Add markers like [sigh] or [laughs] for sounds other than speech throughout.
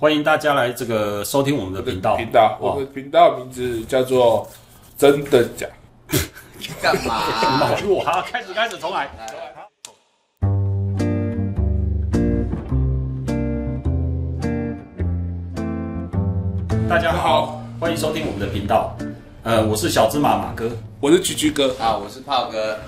欢迎大家来这个收听我们的频道。频道，哦我们频道名字叫做 [laughs] “真的假干嘛？[laughs] 好开始开始重来。大家好，欢迎收听我们的频道。呃，我是小芝麻马哥。”，我是橘橘哥。啊，我是炮哥，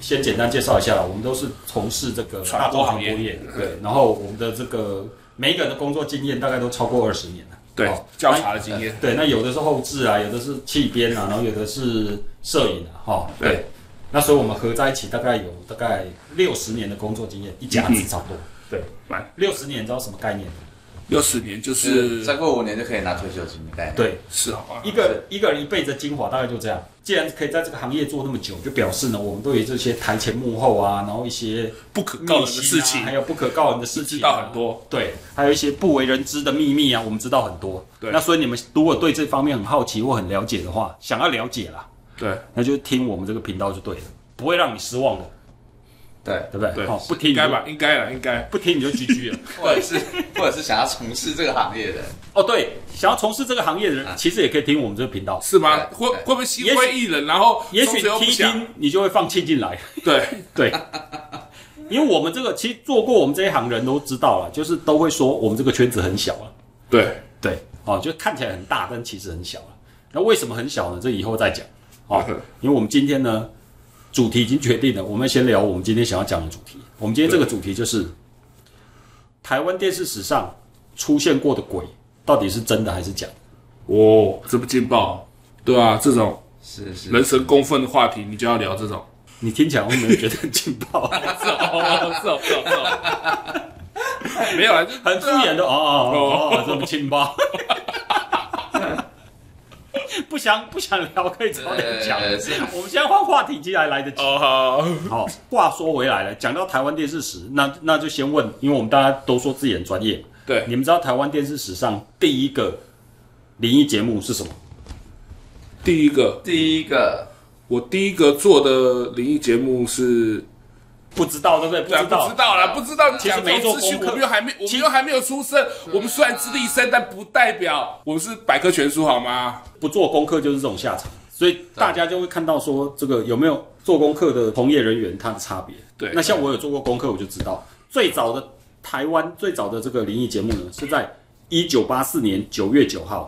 先简单介绍一下啦，我们都是从事这个传大众播行业传播业，对。然后我们的这个每一个人的工作经验大概都超过二十年了。对哦，调查的经验。对，那有的是后置啊，有的是气编啊，然后有的是摄影啊，哈、对对。那所以我们合在一起大概有大概六十年的工作经验，一家子差不多。对，来六十年，你知道什么概念？六十年就是再过五年就可以拿退休金了。对，是啊，一个一个人一辈子的精华大概就这样。既然可以在这个行业做那么久，就表示呢，我们对于这些台前幕后啊，然后一些不可告人的事情还，有不可告人的事情、啊，知道很多。对，还有一些不为人知的秘密啊，我们知道很多。对那所以你们如果对这方面很好奇或很了解的话，想要了解啦，对那就听我们这个频道就对了，不会让你失望的，对，对不对？对好、不听应该吧？应该了，应该。不听你就 GG 了。[laughs] 或者是或者是想要从事这个行业的，哦，对，想要从事这个行业的人，啊其实也可以听我们这个频道。是吗？对会会不会心灰意冷？然后也许松手又不想听一听，你就会放弃进来。对 [laughs] 对，因为我们这个其实做过我们这一行人都知道了，就是都会说我们这个圈子很小了。对对，哦，就看起来很大，但其实很小了。那为什么很小呢？这以后再讲。哦，[laughs] 因为我们今天呢，主题已经决定了，我们先聊我们今天想要讲的主题。我们今天这个主题就是台湾电视史上出现过的鬼，到底是真的还是假的？哦，这么劲爆，对啊，这种是是，人神共愤的话题，你就要聊这种。你听起来会没有觉得很劲爆？[laughs] 是哦，是哦，是哦。[laughs] 没有啊，很敷衍的哦哦哦哦，这么劲爆。不想不想聊，可以早点讲。呃我们现在换话题，既然来得及。哦好，好，话说回来了，讲到台湾电视史，那那就先问，因为我们大家都说自己很专业嘛。对，你们知道台湾电视史上第一个灵异节目是什么？第一个第一个我第一个做的灵异节目是，不知道，对不对？不知道，不知道啦，不知道其实没做功课我们又还没，我们又还没有出生。我们虽然资历深，但不代表我们是百科全书，好吗？不做功课就是这种下场，所以大家就会看到说，这个有没有做功课的从业人员他的差别。对那像我有做过功课，我就知道。最早的台湾最早的这个灵异节目呢，是在一九八四年九月九号，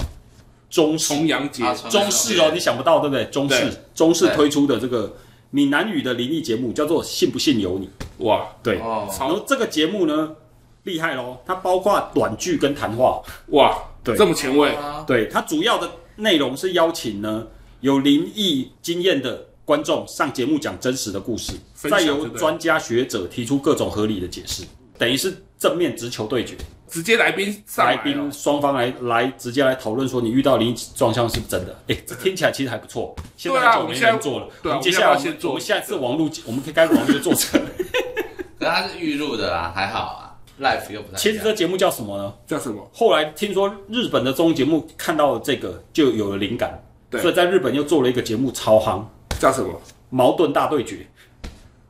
中视。重阳节。啊中视哦，你想不到对不对？中视。对。中视对。推出的这个闽南语的灵异节目叫做《信不信由你》。哇，对，哦，然后这个节目呢厉害喽，它包括短剧跟谈话。哇，对。这么前卫，啊。对，它主要的内容是邀请呢有灵异经验的观众上节目讲真实的故事，再由分享对不对专家学者提出各种合理的解释，等于是正面直球对决，直接来宾上来来宾，双方来来直接来讨论说你遇到灵异状况是不是真的？哎，这听起来其实还不错。现在我们现在人做了，对啊我们接下来我我们要要先做我们下次网络 [laughs] 我们可以该网络就做成。[laughs] 可是它是预录的啦，还好啊，life 又不太。其实这节目叫什么呢？叫什么？后来听说日本的综艺节目看到了这个就有了灵感，对所以在日本又做了一个节目超夯。叫什么？矛盾大对决，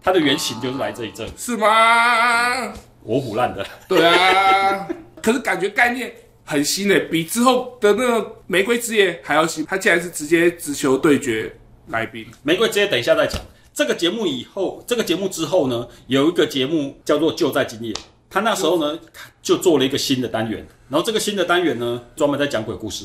它的原型就是来这一阵，是吗？我虎烂的。[laughs] 对啊，可是感觉概念很新诶，比之后的那个《玫瑰之夜》还要新。他竟然是直接直球对决来宾，玫瑰之夜等一下再讲。这个节目以后，这个节目之后呢，有一个节目叫做《就在今夜》，他那时候呢就做了一个新的单元，然后这个新的单元呢专门在讲鬼故事。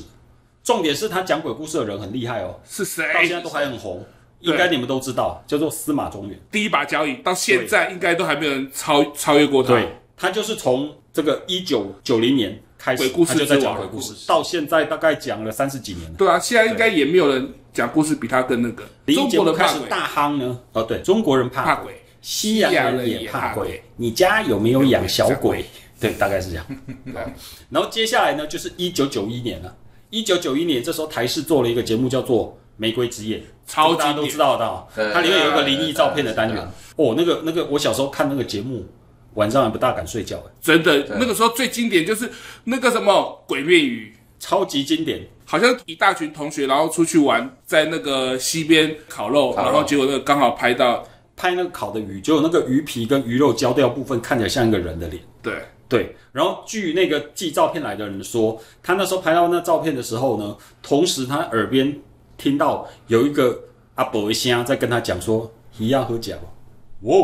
重点是他讲鬼故事的人很厉害哦，是谁？到现在都还很红，对应该你们都知道，叫做司马中原。第一把交椅，到现在应该都还没有人超超越过他。对，他就是从这个一九九零年开始，鬼故事他就在讲鬼故事，到现在大概讲了三十几年了。对啊，现在应该也没有人讲故事比他更那个。中国人怕鬼，大夯呢？哦，对，中国人怕怕鬼，西洋人也怕鬼。你家有没有养小鬼？对，大概是这样。[laughs] 然后接下来呢，就是一九九一年了。一九九一年，这时候台视做了一个节目，叫做《玫瑰之夜》，超大家都知道的。哦。它里面有一个灵异照片的单元。哦，那个那个，我小时候看那个节目，晚上还不大敢睡觉，哎真的，那个时候最经典就是那个什么鬼面语，超级经典。好像一大群同学，然后出去玩，在那个溪边烤肉，烤肉。然后结果那个刚好拍到，拍那个烤的鱼，结果那个鱼皮跟鱼肉焦掉部分看起来像一个人的脸。对，对，然后据那个寄照片来的人说，他那时候拍到那照片的时候呢，同时他耳边听到有一个阿伯一声在跟他讲说：“一样喝假。”哇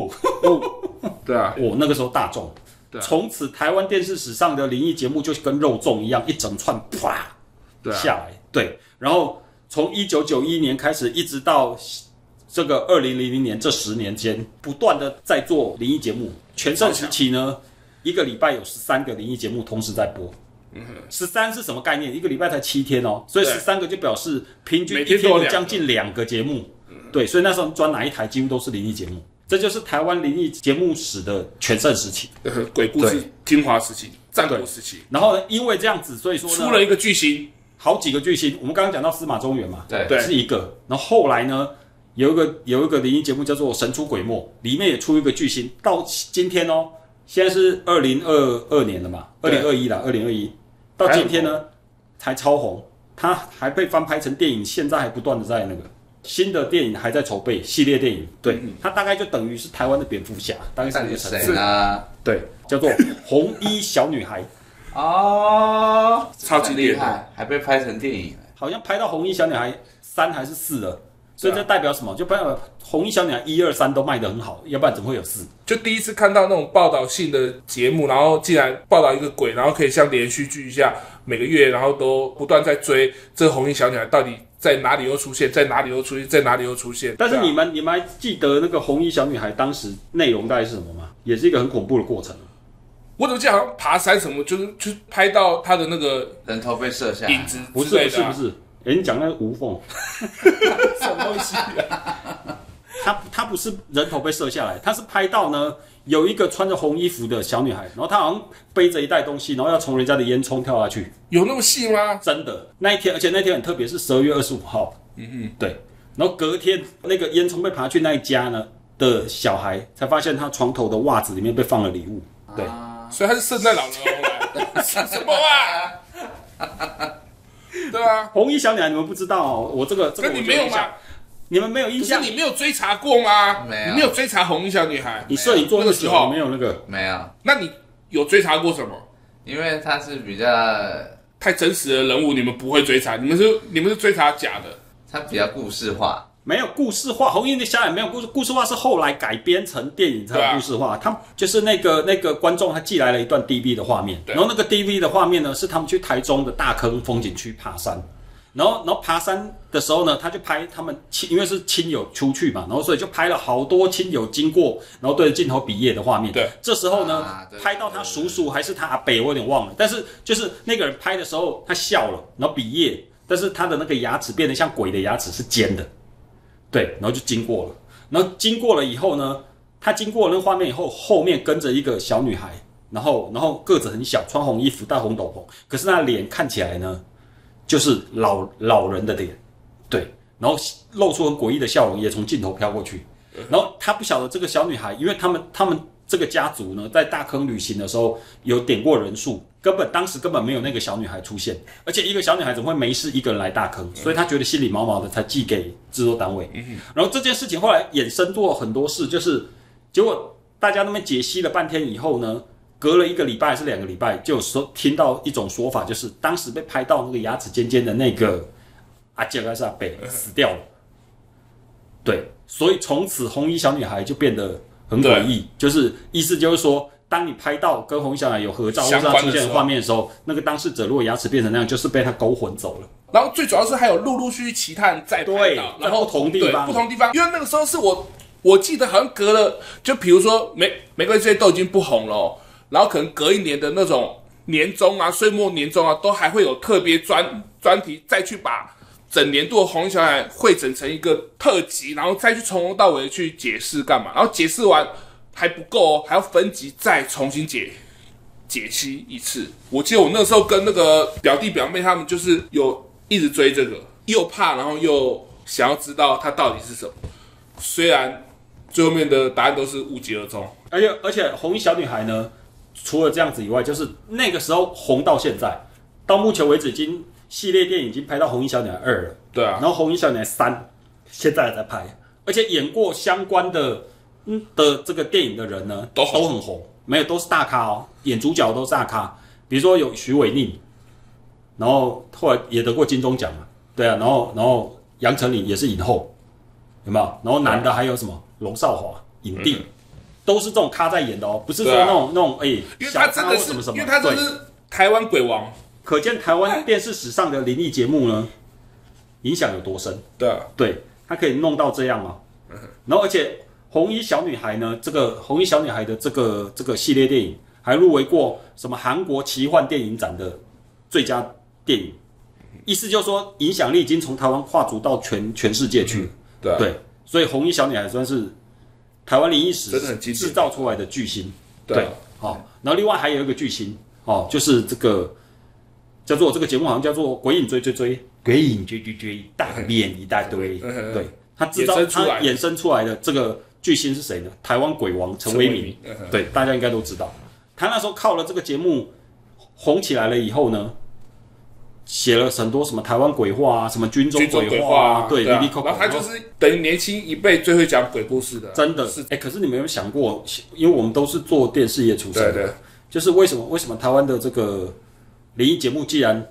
哦，[laughs] 对啊，我那个时候大众，对啊从此台湾电视史上的灵异节目就跟肉粽一样，一整串啪对啊，下来。对，然后从一九九一年开始，一直到这个二零零零年这十年间，不断的在做灵异节目。全盛时期呢，一个礼拜有十三个灵异节目同时在播。十三是什么概念？一个礼拜才七天哦，所以十三个就表示平均每一天有将近两个节目。对，所以那时候转哪一台几乎都是灵异节目，这就是台湾灵异节目史的全盛时期。呃 [laughs] 鬼故事精华时期、战国时期，然后呢，因为这样子，所以说出了一个巨星，好几个巨星。我们刚刚讲到司马中原嘛，对对是一个。然后后来呢，有一个有一个灵异节目叫做《神出鬼没》，里面也出一个巨星。到今天哦，现在是二零二二年了嘛，二零二一啦，二零二一到今天呢才超红，它还被翻拍成电影，现在还不断的在那个。新的电影还在筹备，系列电影，对，它大概就等于是台湾的蝙蝠侠，大概是这个层次谁呢？对，叫做红衣小女孩，哦，超级厉害，还被拍成电影。好像拍到红衣小女孩三还是四了，所以这代表什么？就代表红衣小女孩一二三都卖得很好，要不然怎么会有四？就第一次看到那种报道性的节目，然后竟然报道一个鬼，然后可以像连续剧一样，每个月然后都不断在追这个红衣小女孩到底在哪里又出现，在哪里又出现，在哪里又出现。但是你们你们还记得那个红衣小女孩当时内容大概是什么吗？也是一个很恐怖的过程。我怎么记得好像爬山什么，就是就拍到她的那个人头被射下，影子不是不是不是，哎、你讲那个无缝，[laughs] 什么东西、啊？[laughs] 她她不是人头被射下来，他是拍到呢有一个穿着红衣服的小女孩，然后她好像背着一袋东西，然后要从人家的烟囱跳下去。有那么细吗？真的那一天，而且那天很特别，是十二月二十五号。嗯嗯，对。然后隔天那个烟囱被爬去那一家呢的小孩，才发现他床头的袜子里面被放了礼物。对，所以他是圣诞老人哦，[laughs] 什么啊？[laughs] 对啊，红衣小女孩你们不知道哦，我这个这个可你没有吗？你们没有印象？你没有追查过吗？没有你没有追查红衣小女孩？你摄影做那么久，那个时候没有那个？没有，那你有追查过什么？因为他是比较太真实的人物，你们不会追查，你们是你们是追查假的。她比较故事化，没有故事化，红衣的小女孩没有故事，故事化是后来改编成电影才故事化。他就是那个那个观众他寄来了一段 DV 的画面，然后那个 DV 的画面呢是他们去台中的大坑风景区爬山，然后然后爬山的时候呢，他就拍他们亲，因为是亲友出去嘛，然后所以就拍了好多亲友经过，然后对着镜头比耶的画面。对，这时候呢，啊拍到他叔叔还是他阿伯，我有点忘了，但是就是那个人拍的时候他笑了，然后比耶，但是他的那个牙齿变得像鬼的牙齿是尖的。对，然后就经过了，然后经过了以后呢，他经过那个画面以后，后面跟着一个小女孩，然后然后个子很小，穿红衣服，戴红斗篷，可是那脸看起来呢，就是老老人的脸，对，然后露出很诡异的笑容，也从镜头飘过去，然后他不晓得这个小女孩，因为他们他们这个家族呢，在大坑旅行的时候有点过人数，根本当时根本没有那个小女孩出现，而且一个小女孩怎么会没事一个人来大坑？所以他觉得心里毛毛的，才寄给制作单位。然后这件事情后来衍生做很多事，就是结果大家那边解析了半天以后呢，隔了一个礼拜还是两个礼拜，就有说听到一种说法，就是当时被拍到那个牙齿尖尖的那个阿杰还是阿贝死掉了。对，所以从此红衣小女孩就变得很诡异，就是意思就是说，当你拍到跟洪小女孩有合照或者出现的画面的时候，那个当事者如果牙齿变成那样，就是被他勾魂走了。然后最主要是还有陆陆续续其他人在拍对到，然后同地方。不同地方，因为那个时候是我我记得好像隔了，就比如说玫玫瑰之夜都已经不红了哦，然后可能隔一年的那种年终啊、岁末年终啊，都还会有特别专专题再去把整年度的红衣小孩汇整成一个特辑，然后再去从头到尾去解释干嘛，然后解释完还不够哦，还要分级再重新解解析一次。我记得我那时候跟那个表弟表妹他们就是有一直追这个，又怕，然后又想要知道它到底是什么。虽然最后面的答案都是无疾而终，而且而且红衣小女孩呢，除了这样子以外，就是那个时候红到现在，到目前为止已经系列电影已经拍到红衣小女孩二了。对啊。然，后《红衣小女孩三》现在还在拍，而且演过相关的嗯的这个电影的人呢，都都很红，没有都是大咖哦，演主角都是大咖，比如说有徐伟宁，然后后来也得过金钟奖嘛，对啊，然后然后杨丞琳也是影后，有没有？然后男的还有什么？龙少华影帝，都是这种咖在演的哦，不是说那种那种哎，因为他真的是或什么什，么，因为他是台湾鬼王，可见台湾电视史上的灵异节目呢，影响有多深。对啊，对，它可以弄到这样嘛。然后而且红衣小女孩呢，这个红衣小女孩的这个这个系列电影还入围过什么韩国奇幻电影展的最佳电影，意思就是说影响力已经从台湾跨足到全全世界去了。对啊，对，所以红衣小女孩算是台湾灵异史制造出来的巨星。对啊，好、然后另外还有一个巨星哦，就是这个叫做这个节目好像叫做《鬼影追追追》，鬼影追追追，大面一大堆。对，他制造出来。他衍生出来的这个巨星是谁呢？台湾鬼王陈为民。嗯对，大家应该都知道。他那时候靠了这个节目红起来了以后呢，写了很多什么台湾鬼话啊，什么军中鬼话话啊，对，然后他就是等于年轻一辈最会讲鬼故事的，真的。是，哎、可是你们有没有想过，因为我们都是做电视业出身的，对对。就是为什么为什么台湾的这个灵异节目既然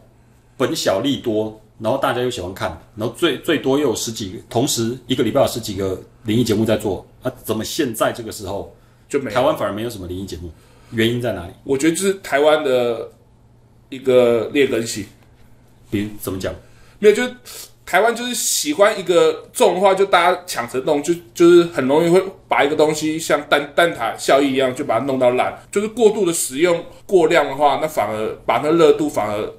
本小利多，然后大家又喜欢看，然后最最多又有十几个，同时一个礼拜有十几个灵异节目在做，啊，怎么现在这个时候就没台湾反而没有什么灵异节目？原因在哪里？我觉得就是台湾的一个劣根性，比如怎么讲？没有，就是台湾就是喜欢一个重的话，就大家抢着弄，就就是很容易会把一个东西像蛋蛋挞效应一样，就把它弄到烂。就是过度的使用过量的话，那反而把那热度反而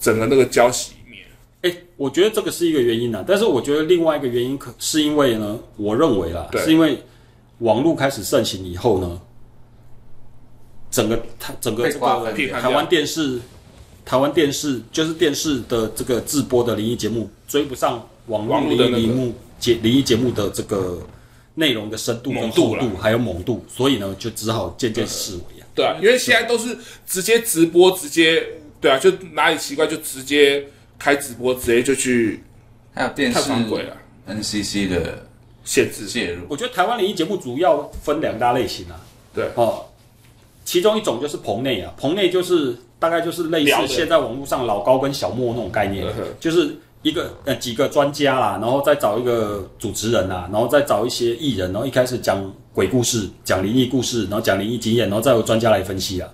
整个那个浇熄灭。哎、我觉得这个是一个原因啊，但是我觉得另外一个原因可是因为呢，我认为啦，对是因为网络开始盛行以后呢，整个台整个这个台湾电视，台湾电视就是电视的这个直播的灵异节目追不上网络的那个异节目节灵异节目的这个内容的深度跟度度还有猛度，所以呢，就只好渐渐式微啊。对啊，因为现在都是直接直播，直接对啊，就哪里奇怪就直接开直播，直接就去还有电视探访鬼啊，NCC 的限制。介入，我觉得台湾灵异节目主要分两大类型啊，对哦，其中一种就是棚内啊，棚内就是大概就是类似现在网络上老高跟小莫那种概念就是一个呃几个专家啦，然后再找一个主持人啦，然后再找一些艺人，然后一开始讲鬼故事，讲灵异故事，然后讲灵异经验，然后再由专家来分析啊。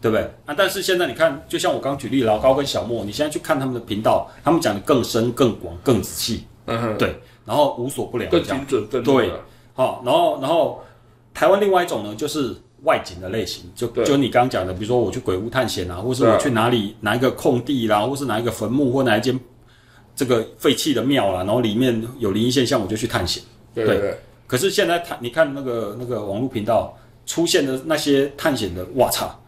对不对啊？但是现在你看，就像我刚举例老高跟小莫，你现在去看他们的频道，他们讲的更深、更广、更仔细，嗯哼，对，然后无所不聊，更精准，对那个好，然后然后台湾另外一种呢，就是外景的类型，就就你刚刚讲的，比如说我去鬼屋探险啊，或是我去哪里哪一个空地啦，或是哪一个坟墓或哪一间这个废弃的庙啦，然后里面有灵异现象，我就去探险。对对。对对，可是现在探，你看那个那个网络频道出现的那些探险的，哇操，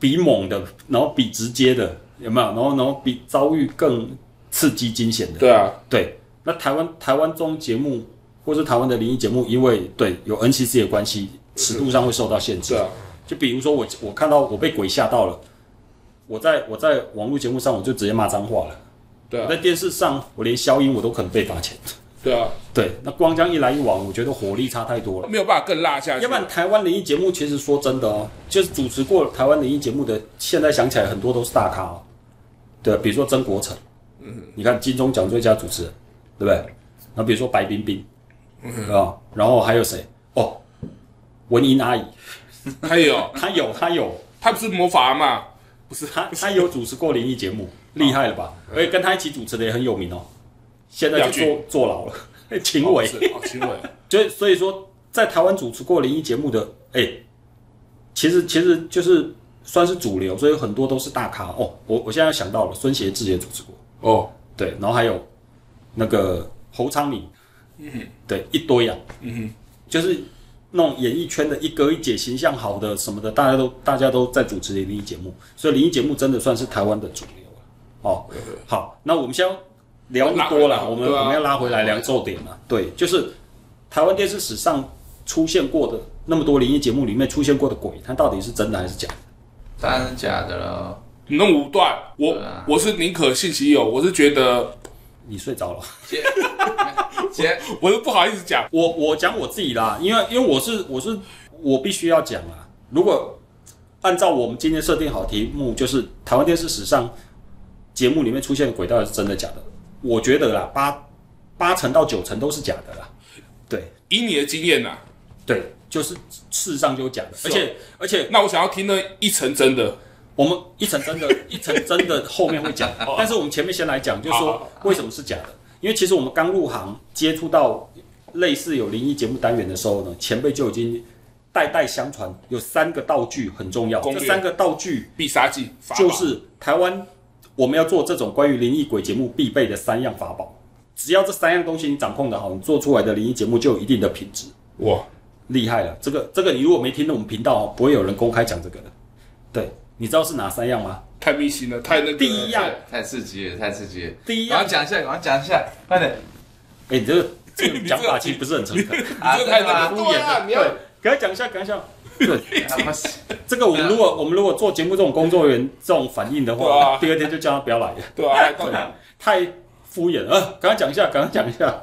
比猛的，然后比直接的，有没有？然后然后比遭遇更刺激惊险的，对啊，对，那台湾台湾综艺节目，或是台湾的灵异节目，因为对有 NCC 的关系，尺度上会受到限制。对啊，就比如说我我看到我被鬼吓到了，我在我在网络节目上我就直接骂脏话了，对啊我，在电视上我连消音我都可能被罚钱。对啊，对，那光这样一来一往，我觉得火力差太多了。没有办法更辣下去。要不然台湾灵异节目其实说真的哦，就是主持过台湾灵异节目的，现在想起来很多都是大咖哦。对，比如说曾国成，嗯，你看金钟奖最佳主持人，对不对？然后比如说白冰冰，嗯啊，然后还有谁？哦，文英阿姨，还有她有，她有，他不是魔法嘛？不是她，她有主持过灵异节目，厉害了吧？而且跟她一起主持的也很有名哦，现在就坐坐牢了，[laughs] 秦伟。秦伟，[laughs] 所以所以说，在台湾主持过灵异节目的，哎、其实其实就是算是主流，所以很多都是大咖。哦。我我现在想到了，孙协志也主持过，哦，对，然后还有那个侯昌明，嗯，对，一堆啊，嗯就是那种演艺圈的一哥一姐，形象好的什么的，大家都大家都在主持灵异节目，所以灵异节目真的算是台湾的主流了。哦，好，那我们先聊那么多了，我们我们要拉回来聊重点了。对，就是台湾电视史上出现过的那么多灵异节目里面出现过的鬼，它到底是真的还是假的？当然是假的了。你弄武断，我啊我是宁可信其有，我是觉得你睡着了。[laughs] [laughs] 接接我是不好意思讲，我我讲我自己啦，因为因为我是我是我必须要讲啊。如果按照我们今天设定好题目，就是台湾电视史上节目里面出现的鬼到底是真的假的？我觉得啦，八八成到九成都是假的啦。对以你的经验呐、对，就是事实上就是假的，而且而且那我想要听那一层真的。我们一层真的，一层真的后面会讲，[laughs] 但是我们前面先来讲，就是说为什么是假的？因为其实我们刚入行接触到类似有灵异节目单元的时候呢，前辈就已经代代相传，有三个道具很重要，这三个道具必杀技就是台湾我们要做这种关于灵异鬼节目必备的三样法宝。只要这三样东西你掌控的好，你做出来的灵异节目就有一定的品质，哇，厉害了。这个这个你如果没听到我们频道哦，不会有人公开讲这个的。对，你知道是哪三样吗？太迷信了，太那个。第一样，太刺激了，太刺激了！第一样，赶快讲一下，赶快讲一下，快点！哎、你这个 [laughs] 这个讲法其实不是很诚恳，你这 [laughs] 太那个敷衍啊！的。你要对，赶快讲一下，赶快讲。对，他妈是这个我们如果我们如果做节目这种工作人员这种反应的对话，啊第二天就叫他不要来了。对啊，[laughs] 太敷衍了，呃赶快讲一下，赶快讲一下。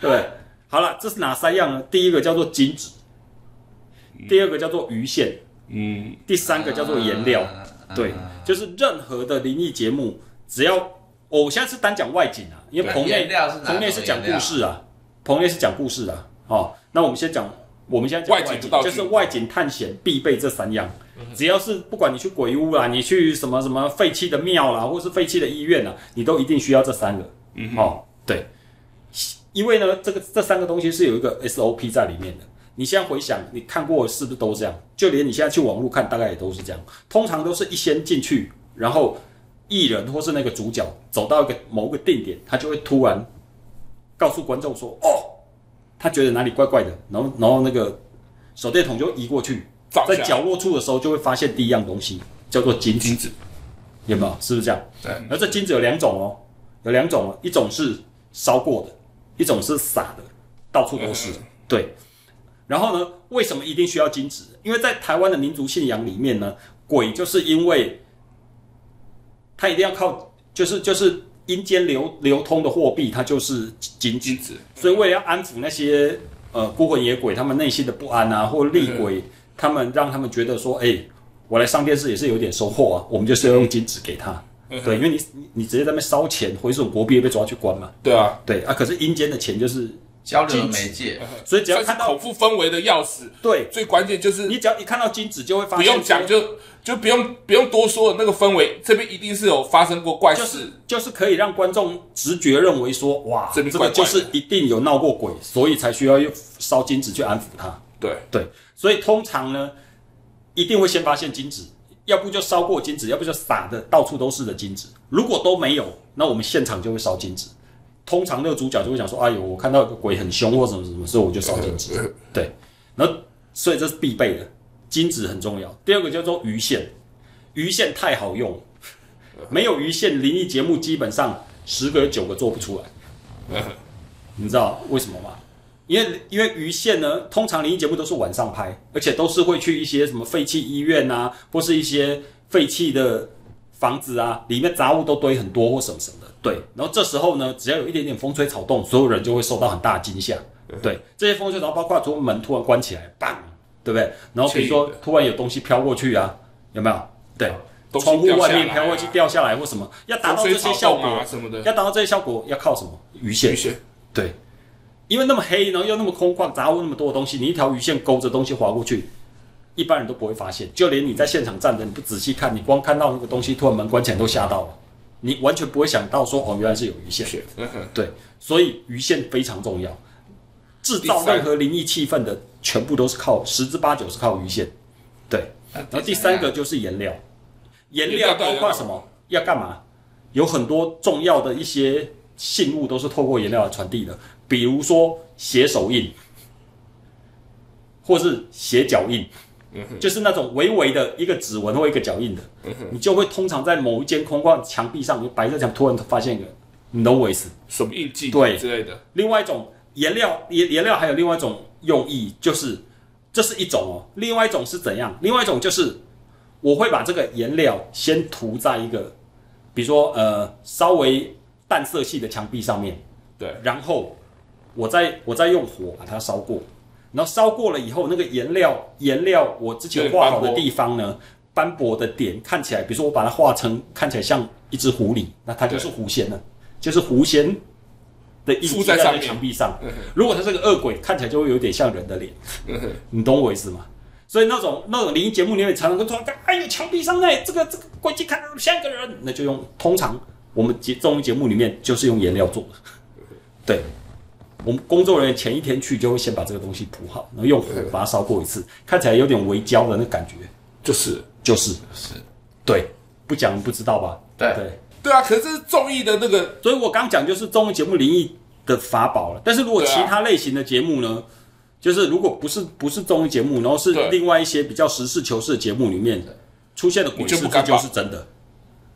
对，好了，这是哪三样呢？第一个叫做金子，第二个叫做鱼线，嗯，第三个叫做颜料。啊对，就是任何的灵异节目，只要、哦我现在是单讲外景啊，因为棚内棚内是讲故事啊，棚内是讲故事啊。哦，那我们先讲，我们现在讲外景，就是外景探险必备这三样。只要是不管你去鬼屋啦，你去什么什么废弃的庙啦，或是废弃的医院啦，你都一定需要这三个。嗯哦，对，因为呢，这个这三个东西是有一个 SOP 在里面的。你现在回想，你看过是不是都这样？就连你现在去网络看，大概也都是这样。通常都是一先进去，然后艺人或是那个主角走到一个某个定点，他就会突然告诉观众说：“哦，他觉得哪里怪怪的。”然后，然后那个手电筒就移过去，在角落处的时候，就会发现第一样东西叫做金子，金子，有没有？是不是这样？对，而这金子有两种哦，有两种哦，一种是烧过的，一种是撒的，到处都是。对，然后呢，为什么一定需要金子？因为在台湾的民族信仰里面呢，鬼就是因为他一定要靠，就是就是阴间流流通的货币，它就是金子金。子，所以为了要安抚那些呃孤魂野鬼他们内心的不安啊，或厉鬼，他们让他们觉得说，哎、我来上电视也是有点收获啊，我们就是要用金纸给他。对，因为你你你直接在那边烧钱，毁损国币，被抓去关嘛。对啊，对啊，可是阴间的钱就是，交流媒介，[laughs] 所以只要看到口腹氛围的钥匙。对最关键就是你只要一看到金子，就会发不用讲就就不用不用多说了，那个氛围这边一定是有发生过怪事。就是就是可以让观众直觉认为说，哇，这这边怪怪的个就是一定有闹过鬼，所以才需要用烧金子去安抚他。对，对，所以通常呢，一定会先发现金子，要不就烧过金子，要不就撒的到处都是的金子。如果都没有，那我们现场就会烧金子。通常那个主角就会想说：“哎呦，我看到鬼很凶或什么什么，所以我就烧金子。[laughs] ”对，然后所以这是必备的，金子很重要。第二个叫做鱼线，鱼线太好用了，没有鱼线，灵异节目基本上十个有九个做不出来。[laughs] 你知道为什么吗？因为因为鱼线呢，通常灵异节目都是晚上拍，而且都是会去一些什么废弃医院啊，或是一些废弃的房子啊，里面杂物都堆很多或什么什么的。对，然后这时候呢，只要有一点点风吹草动，所有人就会受到很大的惊吓。对，这些风吹草动包括从门突然关起来，砰，对不对？然后比如说突然有东西飘过去啊，有没有？对，窗户外面飘过去掉下来或什么，要达到这些效果啊什么的，要达到这些效果，要靠什么？鱼线鱼。线对，因为那么黑，然后又那么空旷，杂物那么多的东西，你一条鱼线勾着东西划过去，一般人都不会发现。就连你在现场站着，你不仔细看，你光看到那个东西突然门关起来都吓到了，你完全不会想到说哦，原来是有鱼线。嗯 [laughs] 对，所以鱼线非常重要。制造任何灵异气氛的，全部都是靠十之八九是靠鱼线。对，然后第三个就是颜料，颜料包括什么？要干嘛？有很多重要的一些信物都是透过颜料来传递的，比如说写手印，或是写脚印，就是那种微微的一个指纹或一个脚印的，你就会通常在某一间空旷墙壁上，你白色墙突然发现一个 noise。什么印记对之类的，另外一种颜料，颜颜料还有另外一种用意，就是这是一种哦。另外一种是怎样？另外一种就是我会把这个颜料先涂在一个，比如说呃稍微淡色系的墙壁上面，对，然后我再我再用火把它烧过，然后烧过了以后，那个颜料颜料我之前画好的地方呢，斑驳的点看起来，比如说我把它画成看起来像一只狐狸，那它就是狐仙了，就是狐仙的印记在那附在上面。墙壁上。嗯。如果它是个恶鬼，看起来就会有点像人的脸，嗯。你懂我意思吗？所以那种那种灵异节目，里面常常跟突然看，哎呦，墙壁上那这个这个鬼迹看到像一个人，那就用通常我们节综艺节目里面就是用颜料做的，对。我们工作人员前一天去就会先把这个东西铺好，然后用火把它烧过一次，看起来有点微焦的那感觉，就是。就是。是，对，不讲不知道吧？对。对，对啊，可是这是综艺的那个所以我刚讲就是综艺节目灵异的法宝了。但是如果其他类型的节目呢，就是如果不是不是综艺节目，然后是对。另外一些比较实事求是的节目里面出现的鬼事，这你就不敢把就是真的。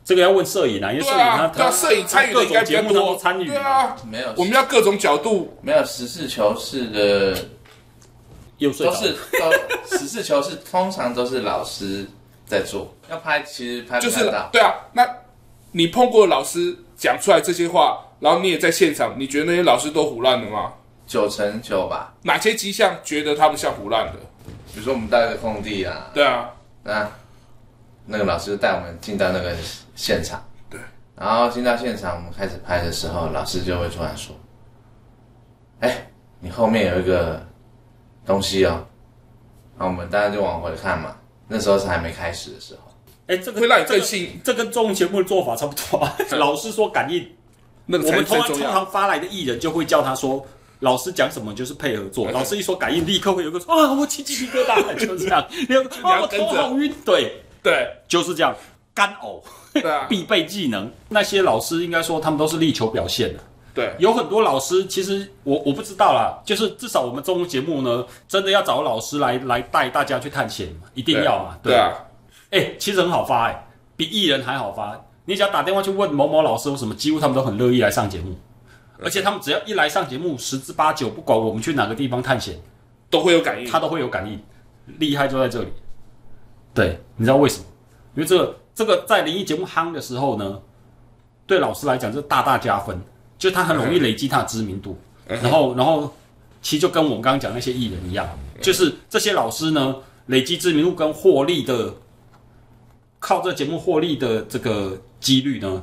这个要问摄影啊，因为摄影他他啊，摄影参与的各应该比较种节目他都多，参与对啊，没有我们要各种角度，没有实事求是的，又睡着都是都实事求是，通常都是老师在做。要拍其实拍就是不太到，对啊。那你碰过老师讲出来这些话，然后你也在现场，你觉得那些老师都胡乱的吗？九成九吧。哪些迹象觉得他们像胡乱的？比如说我们到一个空地啊，对啊，那那个老师就带我们进到那个现场，对，然后进到现场，我们开始拍的时候，老师就会突然说：“哎，你后面有一个东西哦。”然后我们大家就往回看嘛，那时候是还没开始的时候，哎，这个会让你这个更信这跟综艺节目的做法差不多啊。老师说感应，那个我们通。常通常发来的艺人就会叫他说，老师讲什么就是配合做。嗯老师一说感应，立刻会有个说啊，我起鸡皮疙瘩，就是这样。[laughs] 你要啊，我头好晕，对，对。就是这样，干呕对啊，[laughs] 必备技能。那些老师应该说他们都是力求表现的。对有很多老师，其实我我不知道啦，就是至少我们综艺节目呢，真的要找老师来来带大家去探险嘛，一定要嘛，对啊，哎、其实很好发哎、比艺人还好发。你只要打电话去问某某老师或什么，几乎他们都很乐意来上节目。而且他们只要一来上节目，十之八九，不管我们去哪个地方探险，都会有感应。他都会有感应。厉害就在这里。对，你知道为什么？因为这个这个在灵异节目夯的时候呢，对老师来讲是大大加分，就他很容易累积他的知名度。然后然后其实就跟我们刚刚讲那些艺人一样，就是这些老师呢累积知名度跟获利的，靠这节目获利的这个几率呢，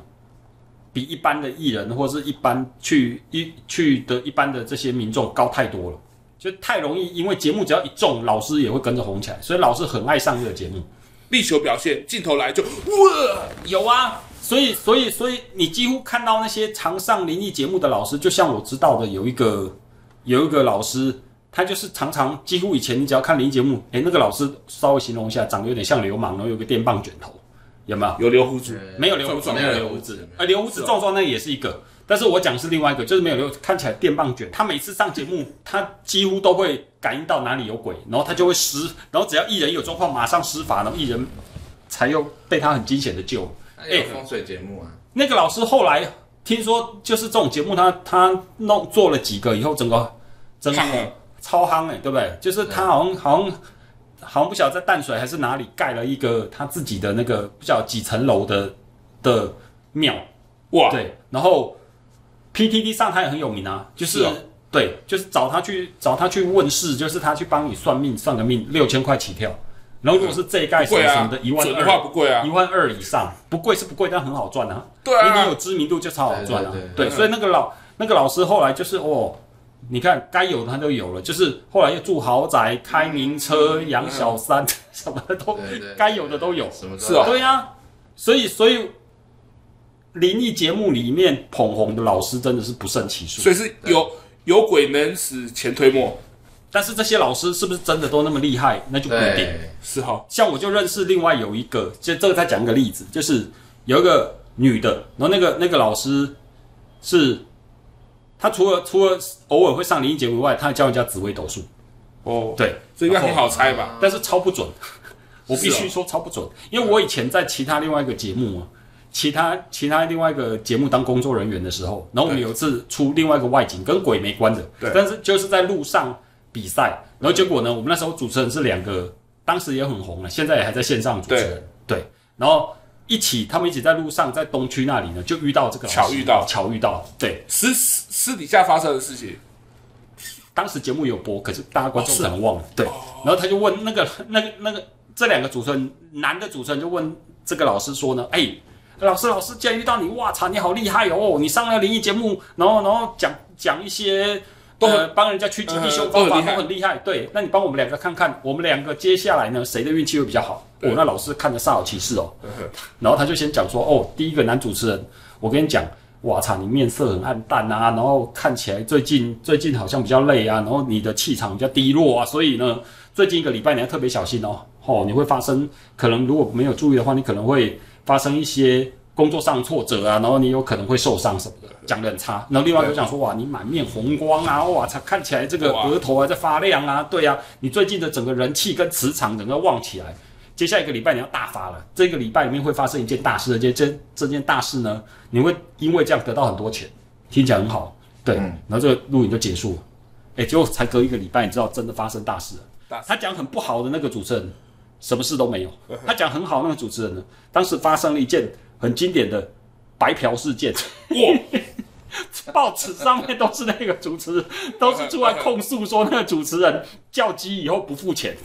比一般的艺人或者是一般去一去的一般的这些民众高太多了。就太容易，因为节目只要一中，老师也会跟着红起来，所以老师很爱上这个节目。力求表现，镜头来就哇，有啊，所以所以所以你几乎看到那些常上灵异节目的老师，就像我知道的有一个有一个老师，他就是常常几乎以前你只要看灵异节目，诶，那个老师稍微形容一下，长得有点像流氓，然后有个电棒卷头，有没有？有留胡子，没有留胡子，没有留胡子，呃，留胡子壮壮那个也是一个，但是我讲是另外一个，就是没有留，看起来电棒卷。他每次上节目，他几乎都会感应到哪里有鬼，然后他就会施，然后只要艺人有状况，马上施法，然后艺人才又被他很惊险的救。那有风水节目啊，那个老师后来听说，就是这种节目他，他弄做了几个以后，整个整个超夯哎、对不对？就是他好像好像好像不晓得在淡水还是哪里盖了一个他自己的那个不晓得几层楼的的庙，哇，对，然后 PTT 上他也很有名啊，就是对，就是找他去找他去问事，就是他去帮你算命，算个命六千块起跳。然后如果是这一盖什么什么的，一，万二，不贵啊一，万二以上，不贵是不贵，但很好赚啊。对啊因为你有知名度就超好赚啊。对对对对，所以那个老那个老师后来就是哦，你看该有的他都有了，就是后来又住豪宅、开名车、养小三，[laughs] 什么的都该有的都有。什么都是啊对呀、所以所以灵异节目里面捧红的老师真的是不胜其数。所以是有有鬼能使钱推磨，但是这些老师是不是真的都那么厉害，那就不一定。是哈，像我就认识另外有一个，就这个再讲一个例子，就是有一个女的，然后那个那个老师是，她除了除了偶尔会上灵异节目以外，她还教人家紫微斗数，哦，对，这应该很好猜吧？但是超不准，[laughs] 我必须说超不准，因为我以前在其他另外一个节目啊，其他其他另外一个节目当工作人员的时候，然后我们有一次出另外一个外景，跟鬼没关的，对。但是就是在路上比赛，然后结果呢，我们那时候主持人是两个，当时也很红了，现在也还在线上主持人，对，然后一起他们一起在路上在东区那里呢，就遇到这个巧遇到。巧遇到，对，私私私底下发生的事情，当时节目有播，可是大家观众可能忘了。对，然后他就问那个那个那个这两个主持人，男的主持人就问这个老师说呢，哎，老师老师，既然遇到你，哇操，你好厉害哦，你上了灵异节目，然后然后讲讲一些。都很呃帮人家趋吉避凶嗯方法都很厉害对。那你帮我们两个看看，我们两个接下来呢，谁的运气会比较好？对哦，那老师看着煞有其事哦。然后他就先讲说，哦，第一个男主持人，我跟你讲，哇操，你面色很暗淡啊，然后看起来最近最近好像比较累啊，然后你的气场比较低落啊，所以呢，最近一个礼拜你要特别小心哦。哦，你会发生可能如果没有注意的话，你可能会发生一些工作上挫折啊，然后你有可能会受伤什么的，讲的很差。然后另外一个讲说，哇，你满面红光啊，哇，操，看起来这个哇额头还在发亮啊，对啊，你最近的整个人气跟磁场整个旺起来。接下来一个礼拜你要大发了，这个礼拜里面会发生一件大事，而且这这件大事呢，你会因为这样得到很多钱，听起来很好，对。嗯然后这个录影就结束了，哎，结果才隔一个礼拜，你知道真的发生大事了。他讲很不好的那个主持人，什么事都没有；[laughs] 他讲很好那个主持人呢，当时发生了一件很经典的白嫖事件。哇 [laughs] 报纸上面都是那个主持人，[laughs] 都是出来控诉说那个主持人叫鸡以后不付钱，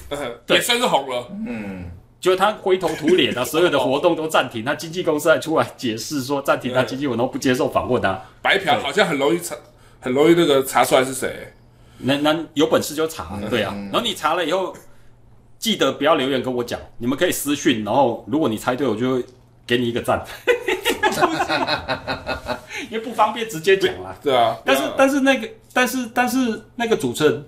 对也算是红了。嗯，就他灰头土脸啊，所有的活动都暂停，他经纪公司还出来解释说暂停他经纪人，然后不接受访问啊。白嫖好像很容易查，很容易那个查出来是谁。那那有本事就查，对啊。然后你查了以后，记得不要留言跟我讲，你们可以私讯，然后如果你猜对，我就会给你一个赞。[laughs] 因为不方便直接讲啦。对啊，但是但是那个但是但是那个主持人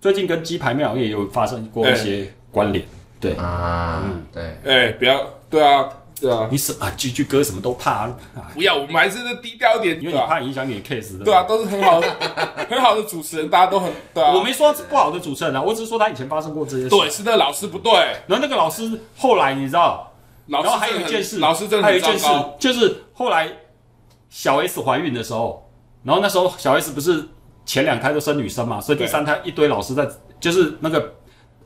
最近跟鸡排妹好像也有发生过一些关联。对，啊，嗯对，哎，不要，对啊，对啊，你什啊句句歌什么都怕啊，不要，我们还是低调一点，因为你？怕影响你的 case 的。对啊，都是很好的，[laughs] 很好的主持人，大家都很对啊。我没说是不好的主持人啊，我只是说他以前发生过这些事。对，是那个老师不对，然后那个老师后来你知道，老然后还有一件事，老师真的很还有一件事。，就是后来小 S 怀孕的时候，然后那时候小 S 不是前两胎都生女生嘛，所以第三胎一堆老师在，就是那个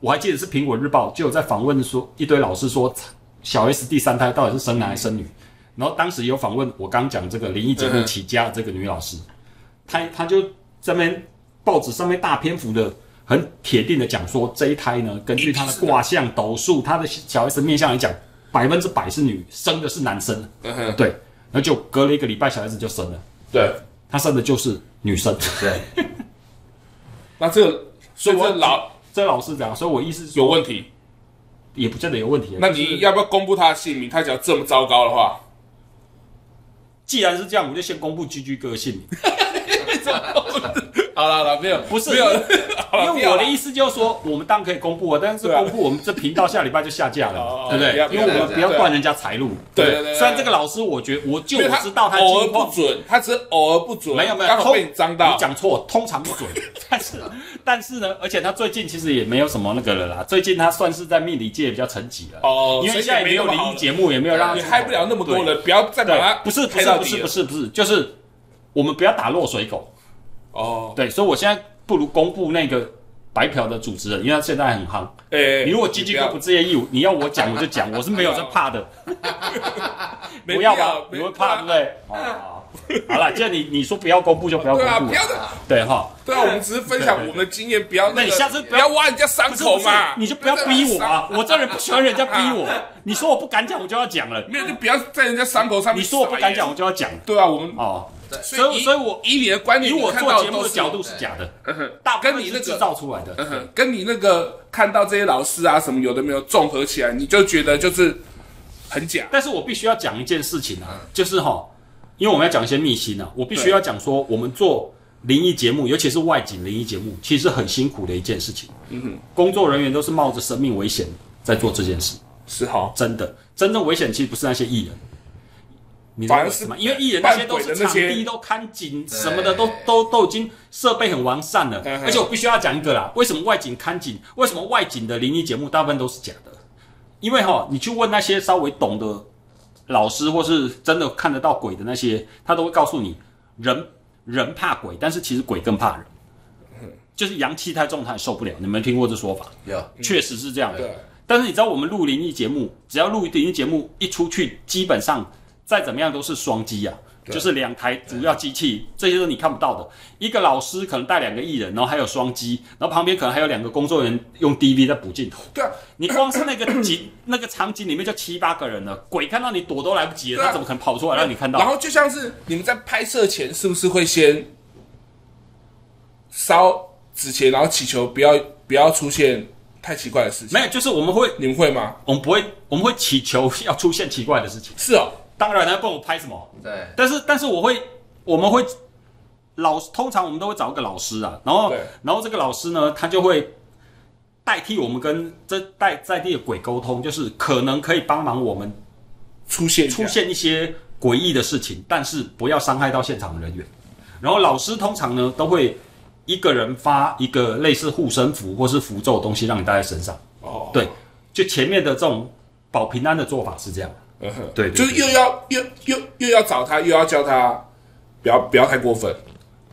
我还记得是苹果日报就有在访问说，一堆老师说小 S 第三胎到底是生男还是生女，然后当时有访问我刚讲这个灵异节目起家的这个女老师，她她就在那边报纸上面大篇幅的。很铁定的讲说，这一胎呢，根据她的卦象、斗数，她的小 S 面相来讲，百分之百是女，生的是男生。嗯，对，然后就隔了一个礼拜，小孩子就生了，对，她生的就是女生。对，[laughs] 那这个，所以我这老这老师讲，所以我意思是，有问题。也不见得有问题。那你要不要公布他的姓名？他只要这么糟糕的话，既然是这样，我就先公布居居哥的姓名，[laughs] 好了好了，没有，不是没有，[laughs] 因为我的意思就是说，我们当然可以公布啊，但是公布我们这频道下礼拜就下架哦了，对不对？因为我们不不要断人家财路。对对对对虽然这个老师，我觉我就知道他偶尔不准，他只是偶尔不准，没有没有，刚好通被你脏到你。讲错，通常不准。[laughs] 但是但是呢，而且他最近其实也没有什么那个了啦，最近他算是在命理界比较沉寂了。哦因为现在也没有灵异节目，也没有让他出口你害不了那么多人，不要再把对他，不是不是不是不是不是，就是我们不要打落水狗。哦，对，所以我现在不如公布那个白嫖的主持人，因为他现在很夯。哎，你如果基金哥不自业义务，你要我讲我就讲，[laughs] 我是没有在怕的。[laughs] 不要吧？你会怕对不对？好，好了，既然你你说不要公布就不要公布不要，对哈。对啊，我们只是分享我们的经验，不要那你下次不要挖人家伤口嘛，你就不要逼我啊！[laughs] 我这人不喜欢人家逼我。你说我不敢讲，我就要讲了。没有就不要在人家伤口上面。你说我不敢讲，我，就要讲。对啊，我们哦，所所以所以我以你的观点，以我做节目的角度是假的，大跟你那个制造出来的。嗯，跟你那个看到这些老师啊什么有的没有综合起来，你就觉得就是很假。但是我必须要讲一件事情啊，就是哈，因为我们要讲一些秘辛啊，我必须要讲说，我们做灵异节目，尤其是外景灵异节目，其实很辛苦的一件事情。嗯哼，工作人员都是冒着生命危险在做这件事，是哈，真的，真正危险其实不是那些艺人。反而是为什么？因为艺人那些都是场地都看景什么的，都都都已经设备很完善了。而且我必须要讲一个啦，为什么外景看景？为什么外景的灵异节目大部分都是假的？因为哈，你去问那些稍微懂的老师，或是真的看得到鬼的那些，他都会告诉你，人人怕鬼，但是其实鬼更怕人。就是阳气太重，他也受不了。你们听过这说法？有确实是这样的。对，但是你知道，我们录灵异节目，只要录灵异节目一出去，基本上再怎么样都是双机啊，就是两台主要机器，这些都你看不到的。一个老师可能带两个艺人，然后还有双机，然后旁边可能还有两个工作人员用 DV 在补镜头。对啊，你光是那个景 [clears throat] 那个场景里面就七八个人了，鬼看到你躲都来不及了，啊他怎么可能跑出来让你看到？然后就像是你们在拍摄前，是不是会先烧纸钱，然后祈求不要不要出现太奇怪的事情？没有，就是我们会你们会吗？我们不会我们会祈求要出现奇怪的事情。是哦，当然了，不然我拍什么？对，但是但是我会，我们会老通常我们都会找一个老师啊，然后然后这个老师呢，他就会代替我们跟这代在地的鬼沟通，就是可能可以帮忙我们出现出现一些诡异的事情，但是不要伤害到现场的人员。然后老师通常呢都会一个人发一个类似护身符或是符咒的东西让你带在身上。哦，对，就前面的这种保平安的做法是这样。嗯哼对对就是又要又又又要找他，又要叫他不要不要太过分。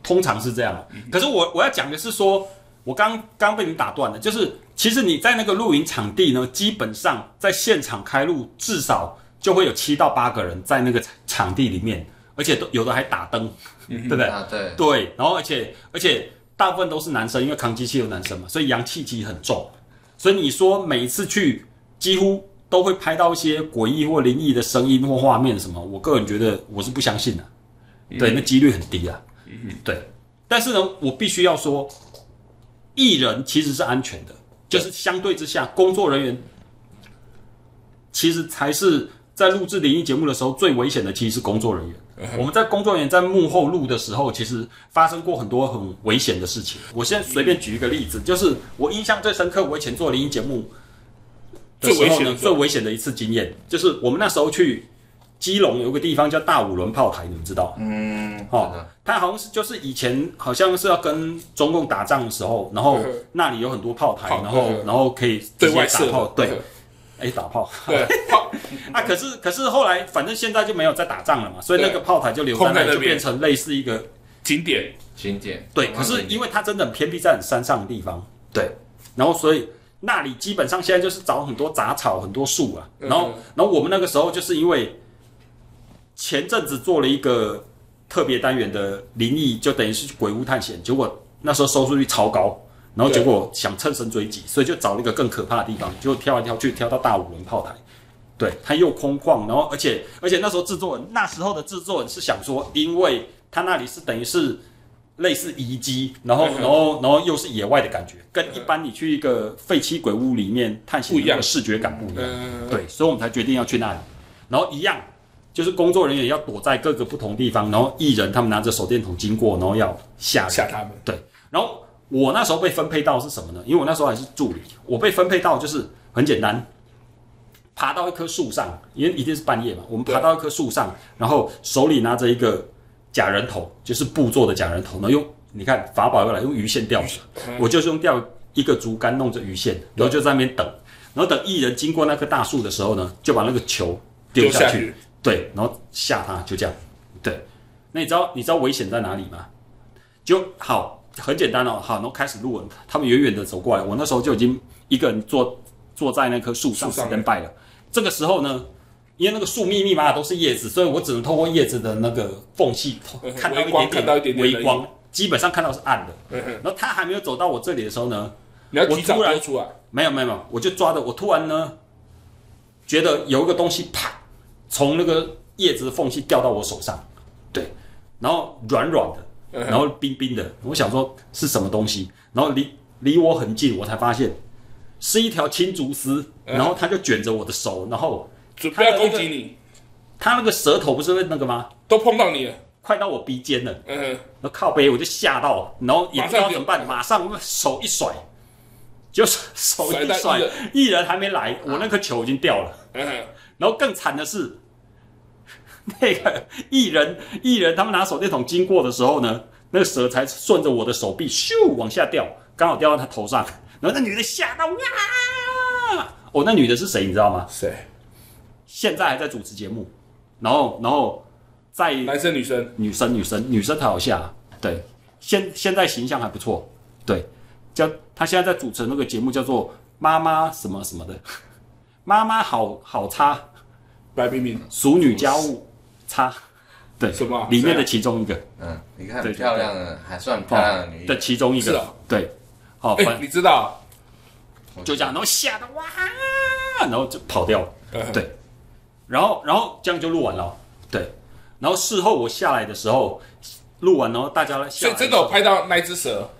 通常是这样。可是我我要讲的是说，我刚刚被你打断了，就是其实你在那个露营场地呢，基本上在现场开录，至少就会有七到八个人在那个场地里面，而且都有的还打灯，对不对？啊对，对，然后而且而且大部分都是男生，因为扛机器的男生嘛，所以阳气机很重。所以你说每一次去，几乎都会拍到一些诡异或灵异的声音或画面什么，我个人觉得我是不相信的，对，那几率很低啊。对，但是呢，我必须要说，艺人其实是安全的，就是相对之下，工作人员其实才是在录制灵异节目的时候最危险的，其实是工作人员。我们在工作人员在幕后录的时候，其实发生过很多很危险的事情。我现在随便举一个例子，就是我印象最深刻，我以前做灵异节目最危险的最危险的一次经验，就是我们那时候去基隆有个地方叫大五轮炮台，你们知道？嗯，哦它好像是就是以前好像是要跟中共打仗的时候，然后嗯。那里有很多炮台，然后嗯。然后可以对外射炮，对嗯，哎打炮，对，好，[laughs] 啊，可是可是后来反正现在就没有在打仗了嘛，所以那个炮台就留在那里，空在那边。就变成类似一个景点。景点。对，可是因为它真的很偏僻，在很山上的地方，对，然后所以那里基本上现在就是长很多杂草、很多树啊，然后嗯然后我们那个时候就是因为前阵子做了一个特别单元的灵异，就等于是鬼屋探险，结果那时候收视率超高。然后结果想乘胜追击，所以就找了一个更可怕的地方，就跳来跳去，跳到大五轮炮台。对，它又空旷，然后而且而且那时候制作人那时候的制作人是想说，因为他那里是等于是类似遗迹，然后然后然后又是野外的感觉，跟一般你去一个废弃鬼屋里面探险不一样的视觉感不一样。嗯对，所以我们才决定要去那里。然后一样，就是工作人员要躲在各个不同地方，然后艺人他们拿着手电筒经过，然后要吓人吓他们。对，然后我那时候被分配到是什么呢？因为我那时候还是助理，我被分配到就是很简单，爬到一棵树上，因为一定是半夜嘛，我们爬到一棵树上，然后手里拿着一个假人头，就是布做的假人头，然后用你看法宝又来用鱼线钓着，我就是用钓一个竹竿弄着鱼线，然后就在那边等，然后等艺人经过那棵大树的时候呢，就把那个球丢下去，对，然后吓他，就这样，对。那你知道你知道危险在哪里吗？就好，很简单哦，好，然后开始录了，他们远远的走过来，我那时候就已经一个人坐坐在那棵树上树上 stand by 了。这个时候呢，因为那个树密密麻麻都是叶子，所以我只能透过叶子的那个缝隙嗯看到一点点点微光，基本上看到是暗的。然后他还没有走到我这里的时候呢，你要提早我突然丢出来，没有没有没有，我就抓着，我突然呢，觉得有一个东西啪从那个叶子的缝隙掉到我手上，对，然后软软的，嗯。然后冰冰的，我想说是什么东西，然后离离我很近，我才发现是一条青竹丝，嗯。然后它就卷着我的手，然后准备要攻击你，他那个舌头不是会那个吗？都碰到你了。快到我鼻尖了，嗯哼，然后靠背我就吓到，然后也不知道怎么办，马上手一甩，就是手一甩艺人，还没来，我那颗球已经掉了。嗯，然后更惨的是，[laughs] 那个艺人艺人他们拿手电筒经过的时候呢，那个蛇才顺着我的手臂咻往下掉，刚好掉到他头上，然后那女的吓到啊！哦，那女的是谁你知道吗？谁？现在还在主持节目，然后然后在男生女生？女生女生女生才好下，对，现现在形象还不错，对，叫她现在在主持那个节目叫做妈妈什么什么的，妈妈好好差，白冰冰。熟女家务差，对，什么里面的其中一个，嗯，你看对对漂亮的，还算漂亮的女的，其中一个，对，好，哎、你知道？就这样，然后吓得哇，然后就跑掉了。嗯。对，然后然后这样就录完了，对，然后事后我下来的时候，录完然后大家下所以来真的有拍到那一只蛇，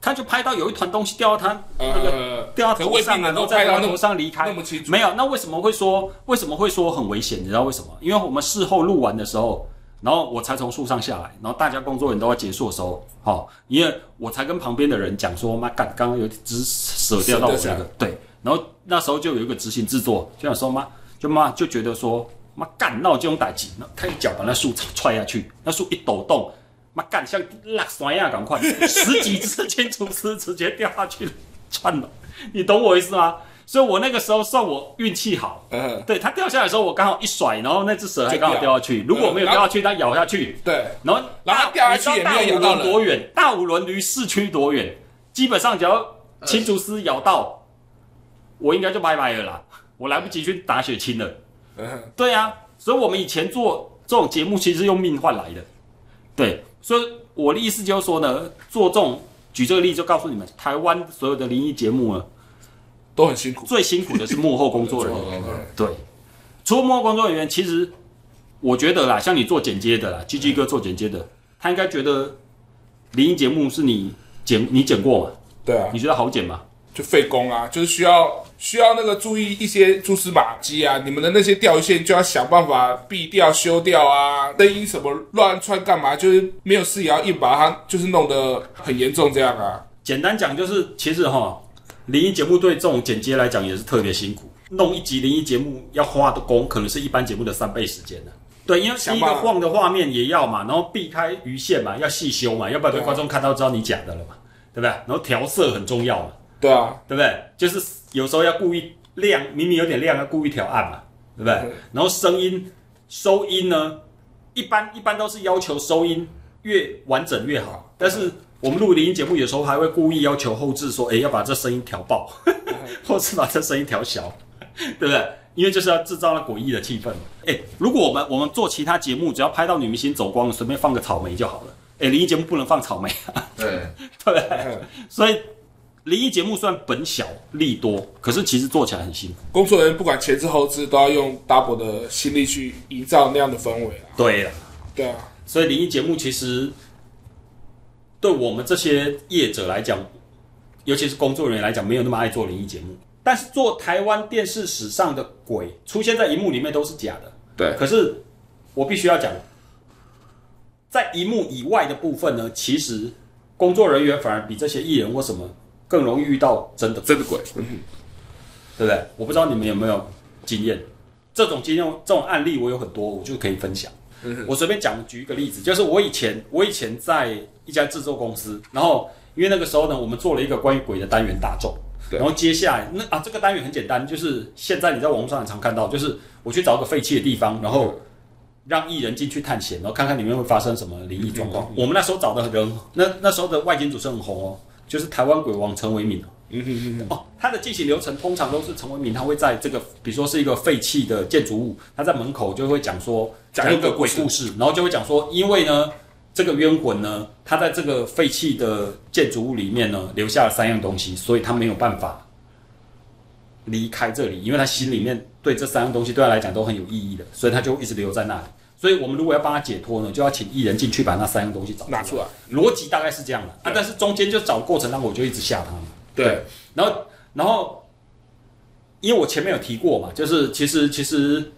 他就拍到有一团东西掉到他那个呃，掉到可未必头上啊，然够后在他头拍到那么上离开。那么清楚。没有，那为什么会说为什么会说很危险？你知道为什么？因为我们事后录完的时候，然后我才从树上下来，然后大家工作人员都要结束的时候，哦、因为我才跟旁边的人讲说，妈干，刚刚有一只蛇掉到我蛇掉下个，对，然后那时候就有一个执行制作，就想说妈，就妈就觉得说，妈干，那我这种打击，然后他一脚把那树踹下去，那树一抖动。妈干，像落山一样，赶快，十几只青竹丝直接掉下去串了，你懂我意思吗？所以我那个时候算我运气好，嗯，对它掉下来的时候，我刚好一甩，然后那只蛇还刚好掉下去。如果没有掉下去，它咬下去，对，然后然后掉下去也没有你知道大五咬到多远？大五轮离市区多远？基本上只要青竹丝咬到，我应该就拜拜了啦，我来不及去打血清了。嗯，对啊，所以我们以前做这种节目，其实是用命换来的。对，所以我的意思就是说呢，做这种举这个例子，就告诉你们，台湾所有的灵异节目呢，都很辛苦。最辛苦的是幕后工作人员。[laughs] 工作人员对，除了幕后工作人员，其实我觉得啦，像你做剪接的啦，G G 哥做剪接的，他应该觉得灵异节目是你剪你剪过嘛？对啊，你觉得好剪吗？就费工啊，就是需要需要那个注意一些蛛丝马迹啊，你们的那些掉线就要想办法避掉、修掉啊，声音什么乱窜干嘛，就是没有事也要硬把它就是弄得很严重这样啊。简单讲就是，其实哈，灵异节目对这种剪接来讲也是特别辛苦。弄一集灵异节目要花的工，可能是一般节目的三倍时间的。对，因为第一个晃的画面也要嘛，然后避开鱼线嘛，要细修嘛，要不然被观众看到知道你假的了嘛，对不对？然后调色很重要嘛，对啊，对不对？就是有时候要故意亮，明明有点亮，要故意调暗嘛，对不对？嗯然后声音收音呢，一般一般都是要求收音越完整越好，但是我们录灵音节目有时候还会故意要求后置说，哎，要把这声音调爆，[laughs] 或是把这声音调小，[laughs] 对不对？因为就是要制造那诡异的气氛。哎，如果我们我们做其他节目，只要拍到女明星走光了，随便放个草莓就好了。哎，灵异节目不能放草莓啊，对，[laughs] 对不对？所以灵异节目虽然本小利多，可是其实做起来很辛苦。工作人员不管前置后置都要用 double 的心力去营造那样的氛围啊。对呀，对啊，所以灵异节目其实对我们这些业者来讲，尤其是工作人员来讲，没有那么爱做灵异节目。但是做台湾电视史上的鬼出现在荧幕里面都是假的。对可是我必须要讲，在荧幕以外的部分呢，其实工作人员反而比这些艺人或什么更容易遇到真的真的鬼，对不对？我不知道你们有没有经验，这种经验、这种案例我有很多，我就可以分享。我随便讲举一个例子，就是我以前我以前在一家制作公司，然后因为那个时候呢，我们做了一个关于鬼的单元大众，然后接下来那啊这个单元很简单，就是现在你在网络上很常看到，就是我去找个废弃的地方，然后让艺人进去探险，然后看看里面会发生什么灵异状况。我们那时候找的人，那那时候的外景主持人很红哦，就是台湾鬼王陈为民哦。哦，它的进行流程通常都是陈为民，他会在这个，比如说是一个废弃的建筑物，他在门口就会讲说讲一个鬼故事，然后就会讲说，因为呢，这个冤魂呢，他在这个废弃的建筑物里面呢，留下了三样东西，所以他没有办法离开这里，因为他心里面对这三样东西对他来讲都很有意义的，所以他就一直留在那里。所以我们如果要帮他解脱呢，就要请艺人进去把那三样东西找拿出来。逻辑大概是这样的。啊，但是中间就找过程当中，我就一直吓他。嘛。对，然后，然后，因为我前面有提过嘛，就是其实其实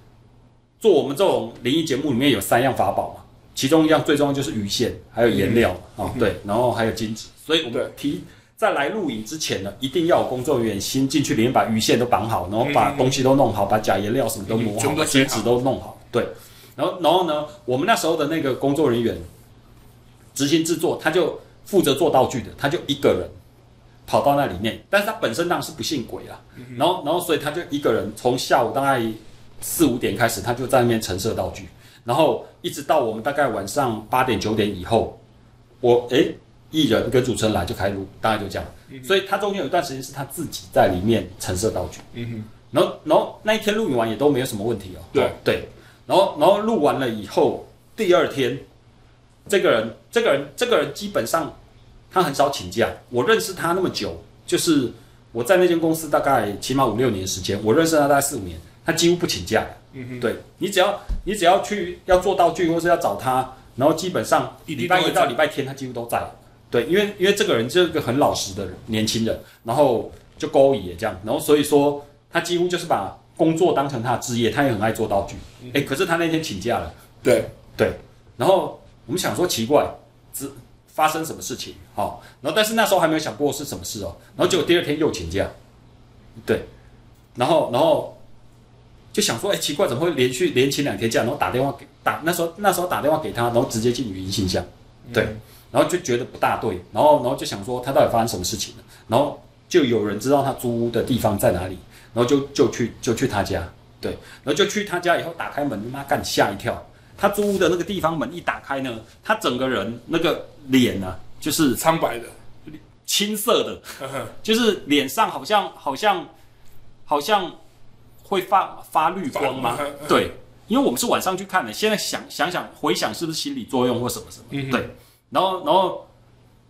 做我们这种灵异节目里面有三样法宝嘛，其中一样最重要就是鱼线，还有颜料啊、哦对，然后还有金纸，所以我对。们提在来录影之前呢，一定要有工作人员先进去里面把鱼线都绑好，然后把东西都弄好，把假颜料什么都磨好，金纸切好。都弄好，对，然后然后呢，我们那时候的那个工作人员执行制作，他就负责做道具的，他就一个人。跑到那里面，但是他本身当然是不信鬼啦，然后然后所以他就一个人从下午大概四五点开始，他就在那边陈设道具，然后一直到我们大概晚上八点九点以后，我诶艺人跟主持人来就开录，大概就这样，所以他中间有一段时间是他自己在里面陈设道具，嗯哼，然后然后那一天录影完也都没有什么问题哦，对。哦对，然后然后录完了以后，第二天，这个人这个人这个人基本上他很少请假。我认识他那么久，就是我在那间公司大概起码五六年时间，我认识他大概四五年，他几乎不请假。嗯哼，对你只要你只要去要做道具或是要找他，然后基本上礼拜一到礼拜天他几乎都在。对，因为因为这个人就是个很老实的人年轻人，然后就勾引这样，然后所以说他几乎就是把工作当成他的职业，他也很爱做道具。哎、可是他那天请假了。对，对，然后我们想说奇怪，只发生什么事情？好、然后但是那时候还没有想过是什么事哦，然后结果第二天又请假，对，然后然后就想说，哎，奇怪，怎么会连续连请两天假？然后打电话给打那时候那时候打电话给他，然后直接进语音信箱，对，然后就觉得不大对，然后然后就想说他到底发生什么事情了，然后就有人知道他租屋的地方在哪里，然后就就去就去他家，对，然后就去他家以后打开门，妈干吓一跳。他租屋的那个地方门一打开呢，他整个人那个脸呢、就是苍白的，青色的，就是脸上好像好像好像会发发绿光吗？对，因为我们是晚上去看的，现在想想想回想是不是心理作用或什么什么？嗯对，然后然后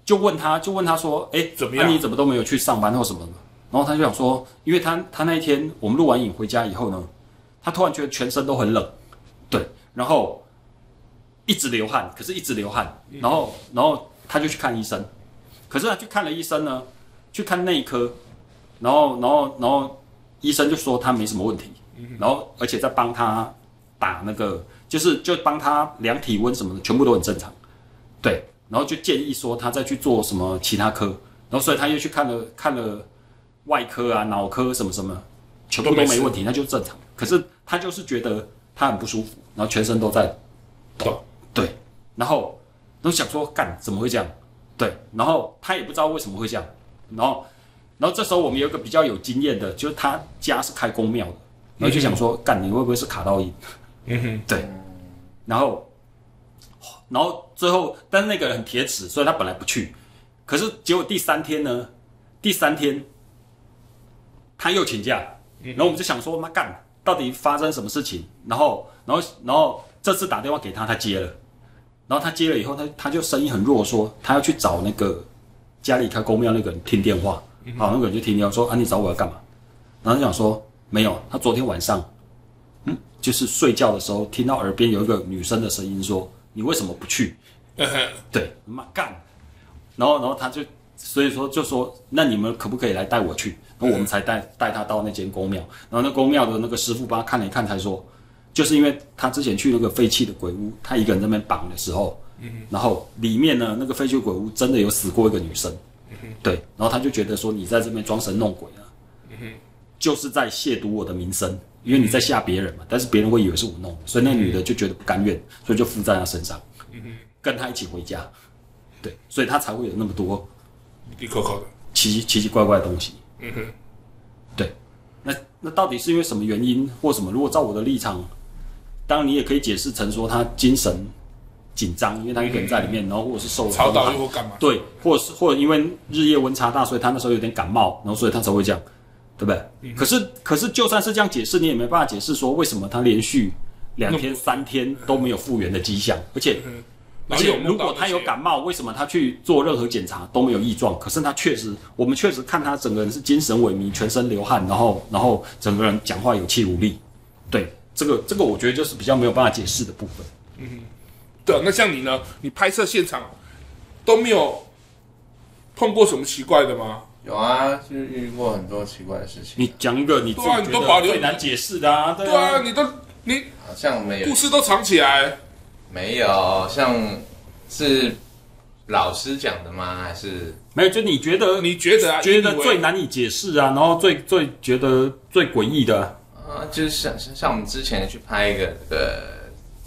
就问他，就问他说，哎，怎么样啊你怎么都没有去上班或什么的？然后他就想说，因为他他那一天我们录完影回家以后呢，他突然觉得全身都很冷，对，然后一直流汗，可是一直流汗，然后然后他就去看医生，可是他去看了医生呢，去看内科，然后然后然后医生就说他没什么问题，然后而且在帮他打那个，就是就帮他量体温什么的，全部都很正常，对，然后就建议说他再去做什么其他科，然后所以他又去看了看了外科啊、脑科什么什么，全部都都没问题，那就正常。可是他就是觉得他很不舒服，然后全身都在抖，对，然后都想说干怎么会这样？对，然后他也不知道为什么会这样，然后然后这时候我们有一个比较有经验的，就是他家是开公庙的，然后就想说干你会不会是卡到阴？嗯哼，对，然后然后最后但是那个人很铁齿，所以他本来不去，可是结果第三天呢，第三天他又请假，然后我们就想说妈干到底发生什么事情？然后然后然后这次打电话给他，他接了。然后他接了以后，他他就声音很弱，说他要去找那个家里开公庙那个人听电话。好，那个人就听电话说啊，你找我要干嘛？然后就想说没有，他昨天晚上，嗯，就是睡觉的时候听到耳边有一个女生的声音说，你为什么不去？[laughs] 对，妈干。然后然后他就所以说就说，那你们可不可以来带我去？然后我们才带带他到那间公庙。然后那公庙的那个师傅帮他看了一看，才说，就是因为他之前去那个废弃的鬼屋，他一个人在那边绑的时候，然后里面呢那个废弃鬼屋真的有死过一个女生，对，然后他就觉得说你在这边装神弄鬼啊，就是在亵渎我的名声，因为你在吓别人嘛，但是别人会以为是我弄的，所以那女的就觉得不甘愿，所以就附在他身上，跟他一起回家，对，所以他才会有那么多一口口的，奇奇奇怪怪的东西。嗯哼，对，那那到底是因为什么原因或什么？如果照我的立场，当然你也可以解释成说他精神紧张，因为他一个人在里面，然后或者是受了吵到风寒又或干嘛？对，或者是或者因为日夜温差大，所以他那时候有点感冒，然后所以他才会这样，对不对？可是可是就算是这样解释，你也没办法解释说为什么他连续两天三天都没有复原的迹象，而且。而且如果他有感冒，为什么他去做任何检查都没有异状？可是他确实，我们确实看他整个人是精神萎靡，全身流汗，然后然后整个人讲话有气无力。对，这个这个我觉得就是比较没有办法解释的部分。嗯对啊，那像你呢？你拍摄现场都没有碰过什么奇怪的吗？有啊，就是遇过很多奇怪的事情。你讲一个你都保留得最难解释的啊，对啊，你都你好像没有故事都藏起来，没有，像是老师讲的吗？还是没有，就你觉得你觉得啊？觉得最难以解释啊，然后最最觉得最诡异的啊，啊，就是像像像我们之前去拍一个这个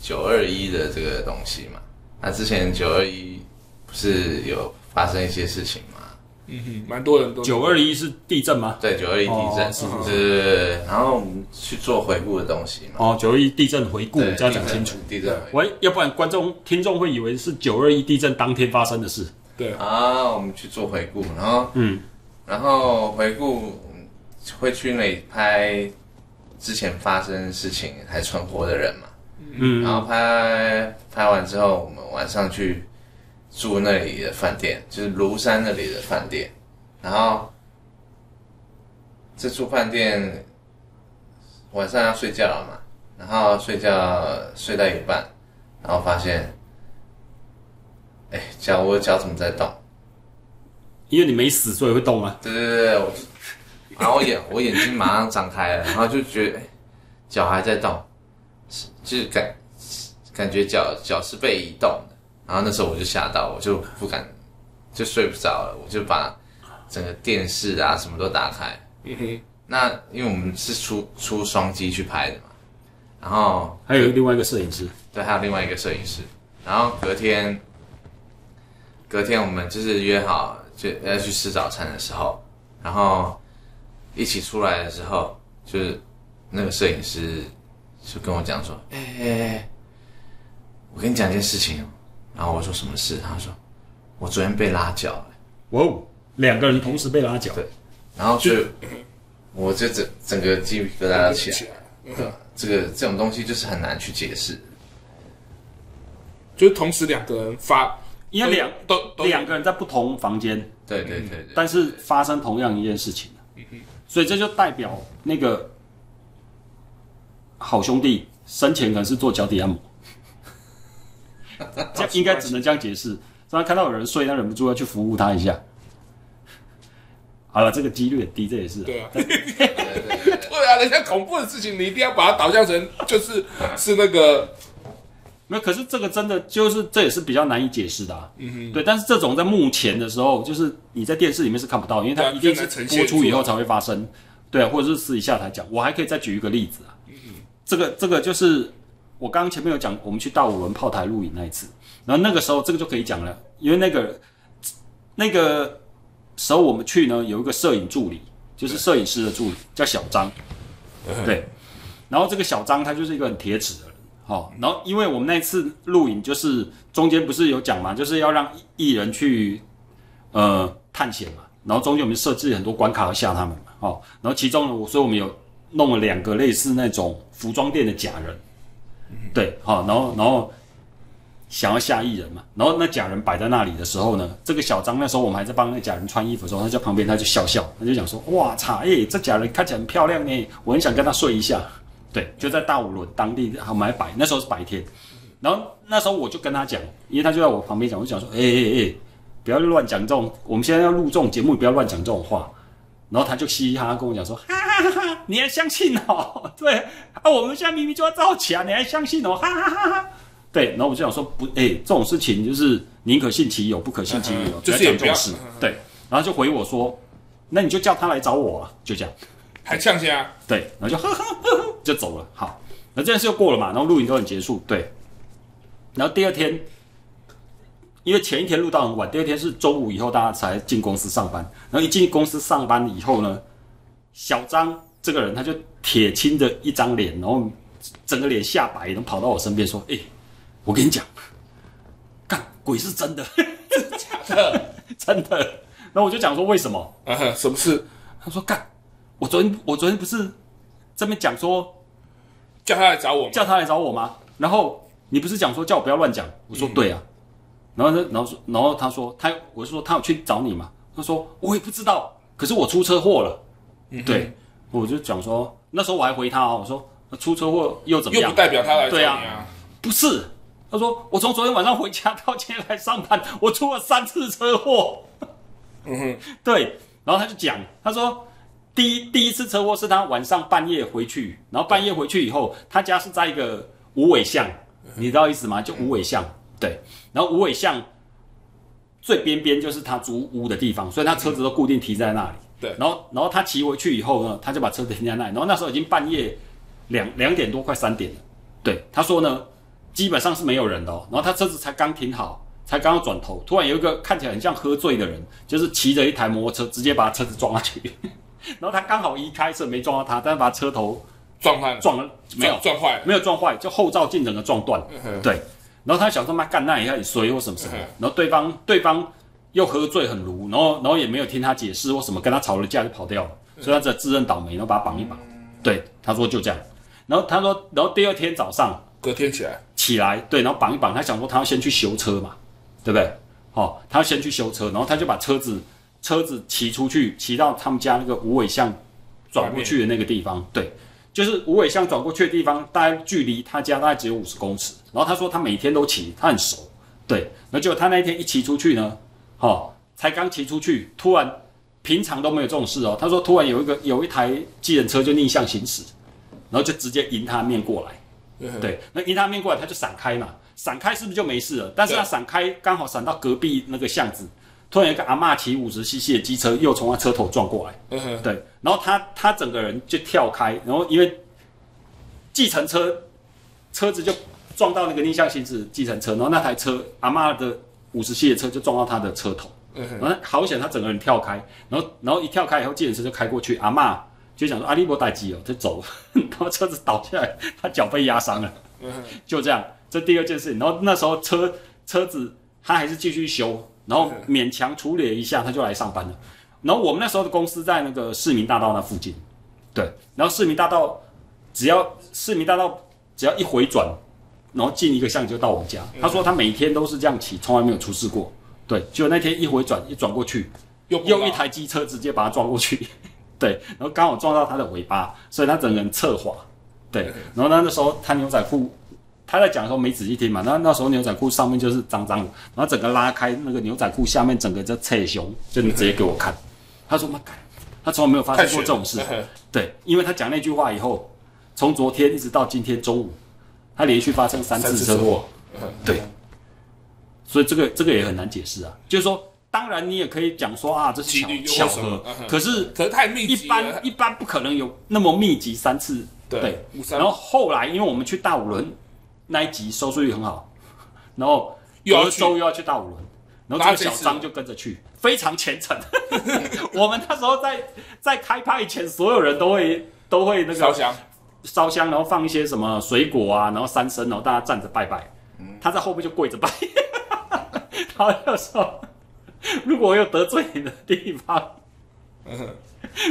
九二一的这个东西嘛，那之前九二一不是有发生一些事情吗？嗯哼，蛮多人都九二一是地震吗？对，九二一地震，哦是对对对对，然后我们去做回顾的东西嘛，哦，九二一地震回顾，对这样讲清楚。地震回顾。喂，要不然观众听众会以为是九二一地震当天发生的事。对。啊，我们去做回顾，然后嗯，然后回顾嗯会去那里拍之前发生事情还存活的人嘛，嗯。然后拍拍完之后，我们晚上去住那里的饭店，就是庐山那里的饭店。然后这住饭店晚上要睡觉了嘛，然后睡觉睡到一半，然后发现，哎，脚我的脚怎么在动？因为你没死，所以会动啊。对对对对，我然后我眼我眼睛马上张开了，然后就觉得哎脚还在动，是就是感感觉脚脚是被移动的，然后那时候我就吓到，我就不敢就睡不着了，我就把整个电视啊什么都打开。嗯哼，那因为我们是出出双机去拍的嘛，然后还有另外一个摄影师，对，还有另外一个摄影师。然后隔天，隔天我们就是约好就要去吃早餐的时候，然后一起出来的时候，就是那个摄影师就跟我讲说：“哎、哎哎我跟你讲一件事情哦。”然后我说：“什么事？”他说：“我昨天被拉脚了。哇哦，两个人同时被拉脚，对”然后就 [laughs] 我就整整个鸡皮疙瘩都起来了。对这个这种东西就是很难去解释。就是同时两个人发，因为两都都两个人在不同房间，对对对对。但是发生同样一件事情，所以这就代表那个好兄弟生前可能是做脚底按摩，这样应该只能这样解释。当他看到有人睡，他忍不住要去服务他一下。好了，这个几率很低，这也是啊、对啊，[laughs] 对啊，人家恐怖的事情，你一定要把它导向成就是 [laughs] 是那个那，可是这个真的就是这也是比较难以解释的啊。嗯哼，对，但是这种在目前的时候，就是你在电视里面是看不到，因为它一定是播出以后才会发生。对啊，或者是私底下才讲。我还可以再举一个例子啊。嗯这个这个就是我刚刚前面有讲，我们去大五轮炮台录影那一次，然后那个时候这个就可以讲了，因为那个那个时候我们去呢，有一个摄影助理，就是摄影师的助理，叫小张。对，然后这个小张他就是一个很铁齿的人，好、然后因为我们那次录影就是中间不是有讲嘛，就是要让艺人去呃探险嘛，然后中间我们设置很多关卡要吓他们嘛，哦，然后其中呢，我所以我们有弄了两个类似那种服装店的假人，对，好、然后然后想要吓艺人嘛，然后那假人摆在那里的时候呢，这个小张那时候我们还在帮那假人穿衣服的时候，他在旁边他就笑笑，他就讲说，哇擦，哎、这假人看起来很漂亮呢，我很想跟他睡一下。对，就在大五轮当地，我们还白，那时候是白天，然后那时候我就跟他讲，因为他就在我旁边讲，我就讲说，哎哎哎，不要乱讲这种，我们现在要录这种节目，不要乱讲这种话。然后他就嘻嘻哈哈跟我讲说，哈哈哈哈，你还相信哦？[laughs] 对啊，我们现在明明就要造假，你还相信哦？哈哈哈哈。对，然后我就想说，不，哎，这种事情就是宁可信其有，不可信其无，就是讲这种事。对，然后就回我说，那你就叫他来找我啊，就这样。还呛下，对，然后就呵呵呵呵就走了。好，那这件事就过了嘛，然后录影都很结束。对，然后第二天，因为前一天录到很晚，第二天是中午以后大家才进公司上班。然后一进公司上班以后呢，小张这个人他就铁青着一张脸，然后整个脸吓白，然后跑到我身边说：“哎、我跟你讲，干鬼是真的，[laughs] 假的，[laughs] 真的。”然后我就讲说为什么？啊哈，什么事？他说：“干，我昨天我昨天不是这边讲说。”叫他来找我？叫他来找我吗？然后你不是讲说叫我不要乱讲？我说对啊。然后呢，然后说，然后他说他，我是说他有去找你嘛？他说我也不知道，可是我出车祸了。对，我就讲说那时候我还回他哦，我说出车祸又怎么样又不？代表他来对啊啊。不是，他说我从昨天晚上回家到今天来上班，我出了三次车祸。嗯哼，[laughs] 对，然后他就讲，他说第一第一次车祸是他晚上半夜回去，然后半夜回去以后，他家是在一个无尾巷，你知道意思吗？就无尾巷，对，然后无尾巷最边边就是他租屋的地方，所以他车子都固定停在那里。对然后然后他骑回去以后呢，他就把车子停在那里，然后那时候已经半夜两两点多，快三点了。对，他说呢，基本上是没有人的哦，然后他车子才刚停好，才刚要转头，突然有一个看起来很像喝醉的人，就是骑着一台摩托车，直接把车子撞下去。[laughs] 然后他刚好一开车没撞到他，但是把车头撞坏了，撞了，没有撞撞坏了。没有撞坏，就后照镜整个撞断。对，然后他想说妈干那也很衰或什么什么嗯，然后对方对方又喝醉很鲁，然后然后也没有听他解释或什么，跟他吵了架就跑掉了，所以他只自认倒霉，然后把他绑一绑。对，他说就这样，然后他说，然后第二天早上隔天起来，起来，对，然后绑一绑，他想说他要先去修车嘛，对不对？哦，他要先去修车，然后他就把车子车子骑出去，骑到他们家那个无尾巷转过去的那个地方，对，就是无尾巷转过去的地方，大概距离他家大概只有五十公尺。然后他说他每天都骑，他很熟，对。那结果他那一天一骑出去呢，哦，才刚骑出去，突然平常都没有这种事哦。他说突然有一个有一台计程车就逆向行驶，然后就直接迎他面过来，对，那迎他面过来他就闪开嘛，闪开是不是就没事了？但是他闪开刚好闪到隔壁那个巷子，突然有一个阿嬷骑五十 CC 的机车又从他车头撞过来，嗯，对，然后他他整个人就跳开，然后因为计程车车子就撞到那个逆向行驶计程车，然后那台车阿嬷的五十 C 的车就撞到他的车头，然后好险他整个人跳开，然后然后一跳开以后，计程车就开过去，阿嬷就想说阿利波待机哦，就走了，[laughs] 然后车子倒下来，他脚被压伤了，就这样，这第二件事情，然后那时候车车子他还是继续修，然后勉强处理了一下，他就来上班了。然后我们那时候的公司在那个市民大道那附近，对，然后市民大道只要市民大道只要一回转，然后进一个巷就到我们家。他说他每天都是这样骑，从来没有出事过。对，结果那天一回转一转过去，又又一台机车直接把他撞过去，[laughs] 对，然后刚好撞到他的尾巴，所以他整个人侧滑，对，然后他那时候他牛仔裤。他在讲的时候没仔细听嘛，那那时候牛仔裤上面就是脏脏的，然后整个拉开那个牛仔裤下面整个就侧胸，就你直接给我看。他说妈干，他从来没有发生过这种事。[laughs] 对，因为他讲那句话以后，从昨天一直到今天中午，他连续发生三次车祸。对，所以这个这个也很难解释啊。就是说，当然你也可以讲说啊，这是巧巧合可是可是太密一集一般一般不可能有那么密集三次。对然后后来因为我们去大五轮那一集收视率很好，然后又要去隔周又要去大五轮，然后这个小张就跟着去，非常虔诚。[laughs] 我们那时候在在开拍以前，所有人都会都会那个烧香，烧香，然后放一些什么水果啊，然后三牲，然后大家站着拜拜。他在后面就跪着拜，[laughs] 然后就说：“如果我有得罪你的地方，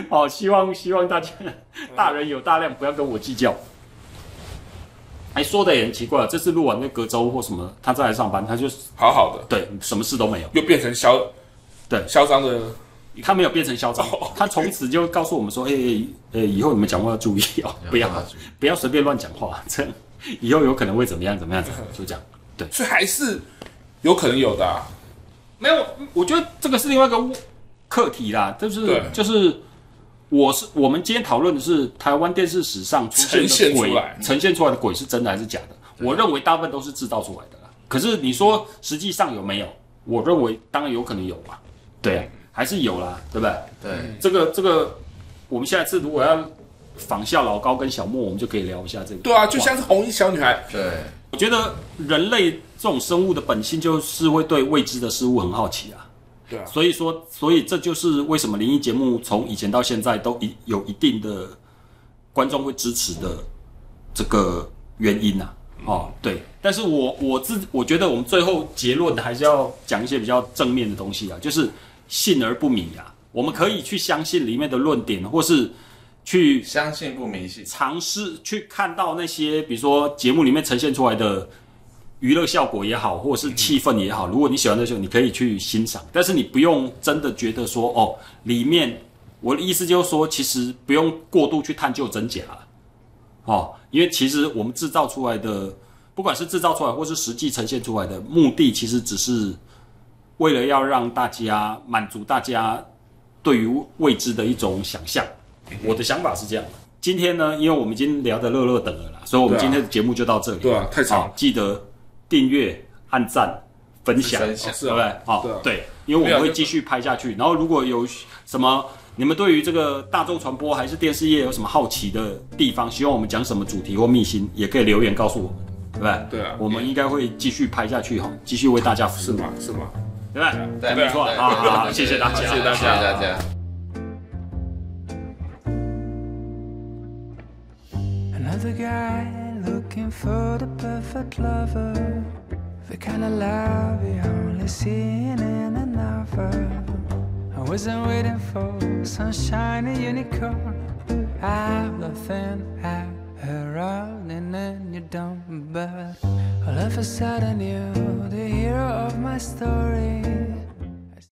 哦，希望希望大家大人有大量，不要跟我计较。”哎，说的也很奇怪，这次录完那隔周或什么，他再来上班，他就好好的，对什么事都没有，又变成嚣对。嚣张的，他没有变成嚣张哦，他从此就告诉我们说：“哎、哎、哎以后你们讲话要注意哦，[laughs] 不要不要随便乱讲话，这样以后有可能会怎么样怎么样，就这样。”对。所以还是有可能有的啊。没有，我觉得这个是另外一个课题啦，就是就是我是我们今天讨论的是台湾电视史上出现的鬼呈现出来的鬼是真的还是假的？我认为大部分都是制造出来的啦。可是你说实际上有没有？我认为当然有可能有嘛，对啊，还是有啦，对不对？对，这个这个，我们下一次如果要仿效老高跟小莫，我们就可以聊一下这个。对啊，就像是红衣小女孩，对，我觉得人类这种生物的本性就是会对未知的事物很好奇啊。对啊，所以说，所以这就是为什么灵异节目从以前到现在都一有一定的观众会支持的这个原因呐、哦，对。但是我我自我觉得我们最后结论还是要讲一些比较正面的东西啊，就是信而不迷啊。我们可以去相信里面的论点，或是去相信不迷信，尝试去看到那些，比如说节目里面呈现出来的娱乐效果也好，或者是气氛也好，如果你喜欢这些，你可以去欣赏，但是你不用真的觉得说哦，里面我的意思就是说，其实不用过度去探究真假了哦，因为其实我们制造出来的，不管是制造出来或是实际呈现出来的目的，其实只是为了要让大家满足大家对于未知的一种想象。我的想法是这样的。今天呢，因为我们已经聊得热热等了啦，所以我们今天的节目就到这里。对啊太长好记得订阅、按赞、分享，分享是对不对啊？？好对因为我们会继续拍下去。然后如果有什么你们对于这个大众传播还是电视业有什么好奇的地方，希望我们讲什么主题或秘辛，也可以留言告诉我们，对不对？对啊我们应该会继续拍下去哈，继续为大家服务，是吗？是吗？对不对？对，没错对好好好谢谢大家谢谢大家谢谢大家大家。Another guy looking for the perfect lover. The kind of love you only see in a novel. I wasn't waiting for some shiny unicorn out of thin air. around and you don't. But all of a sudden, you're the hero of my story.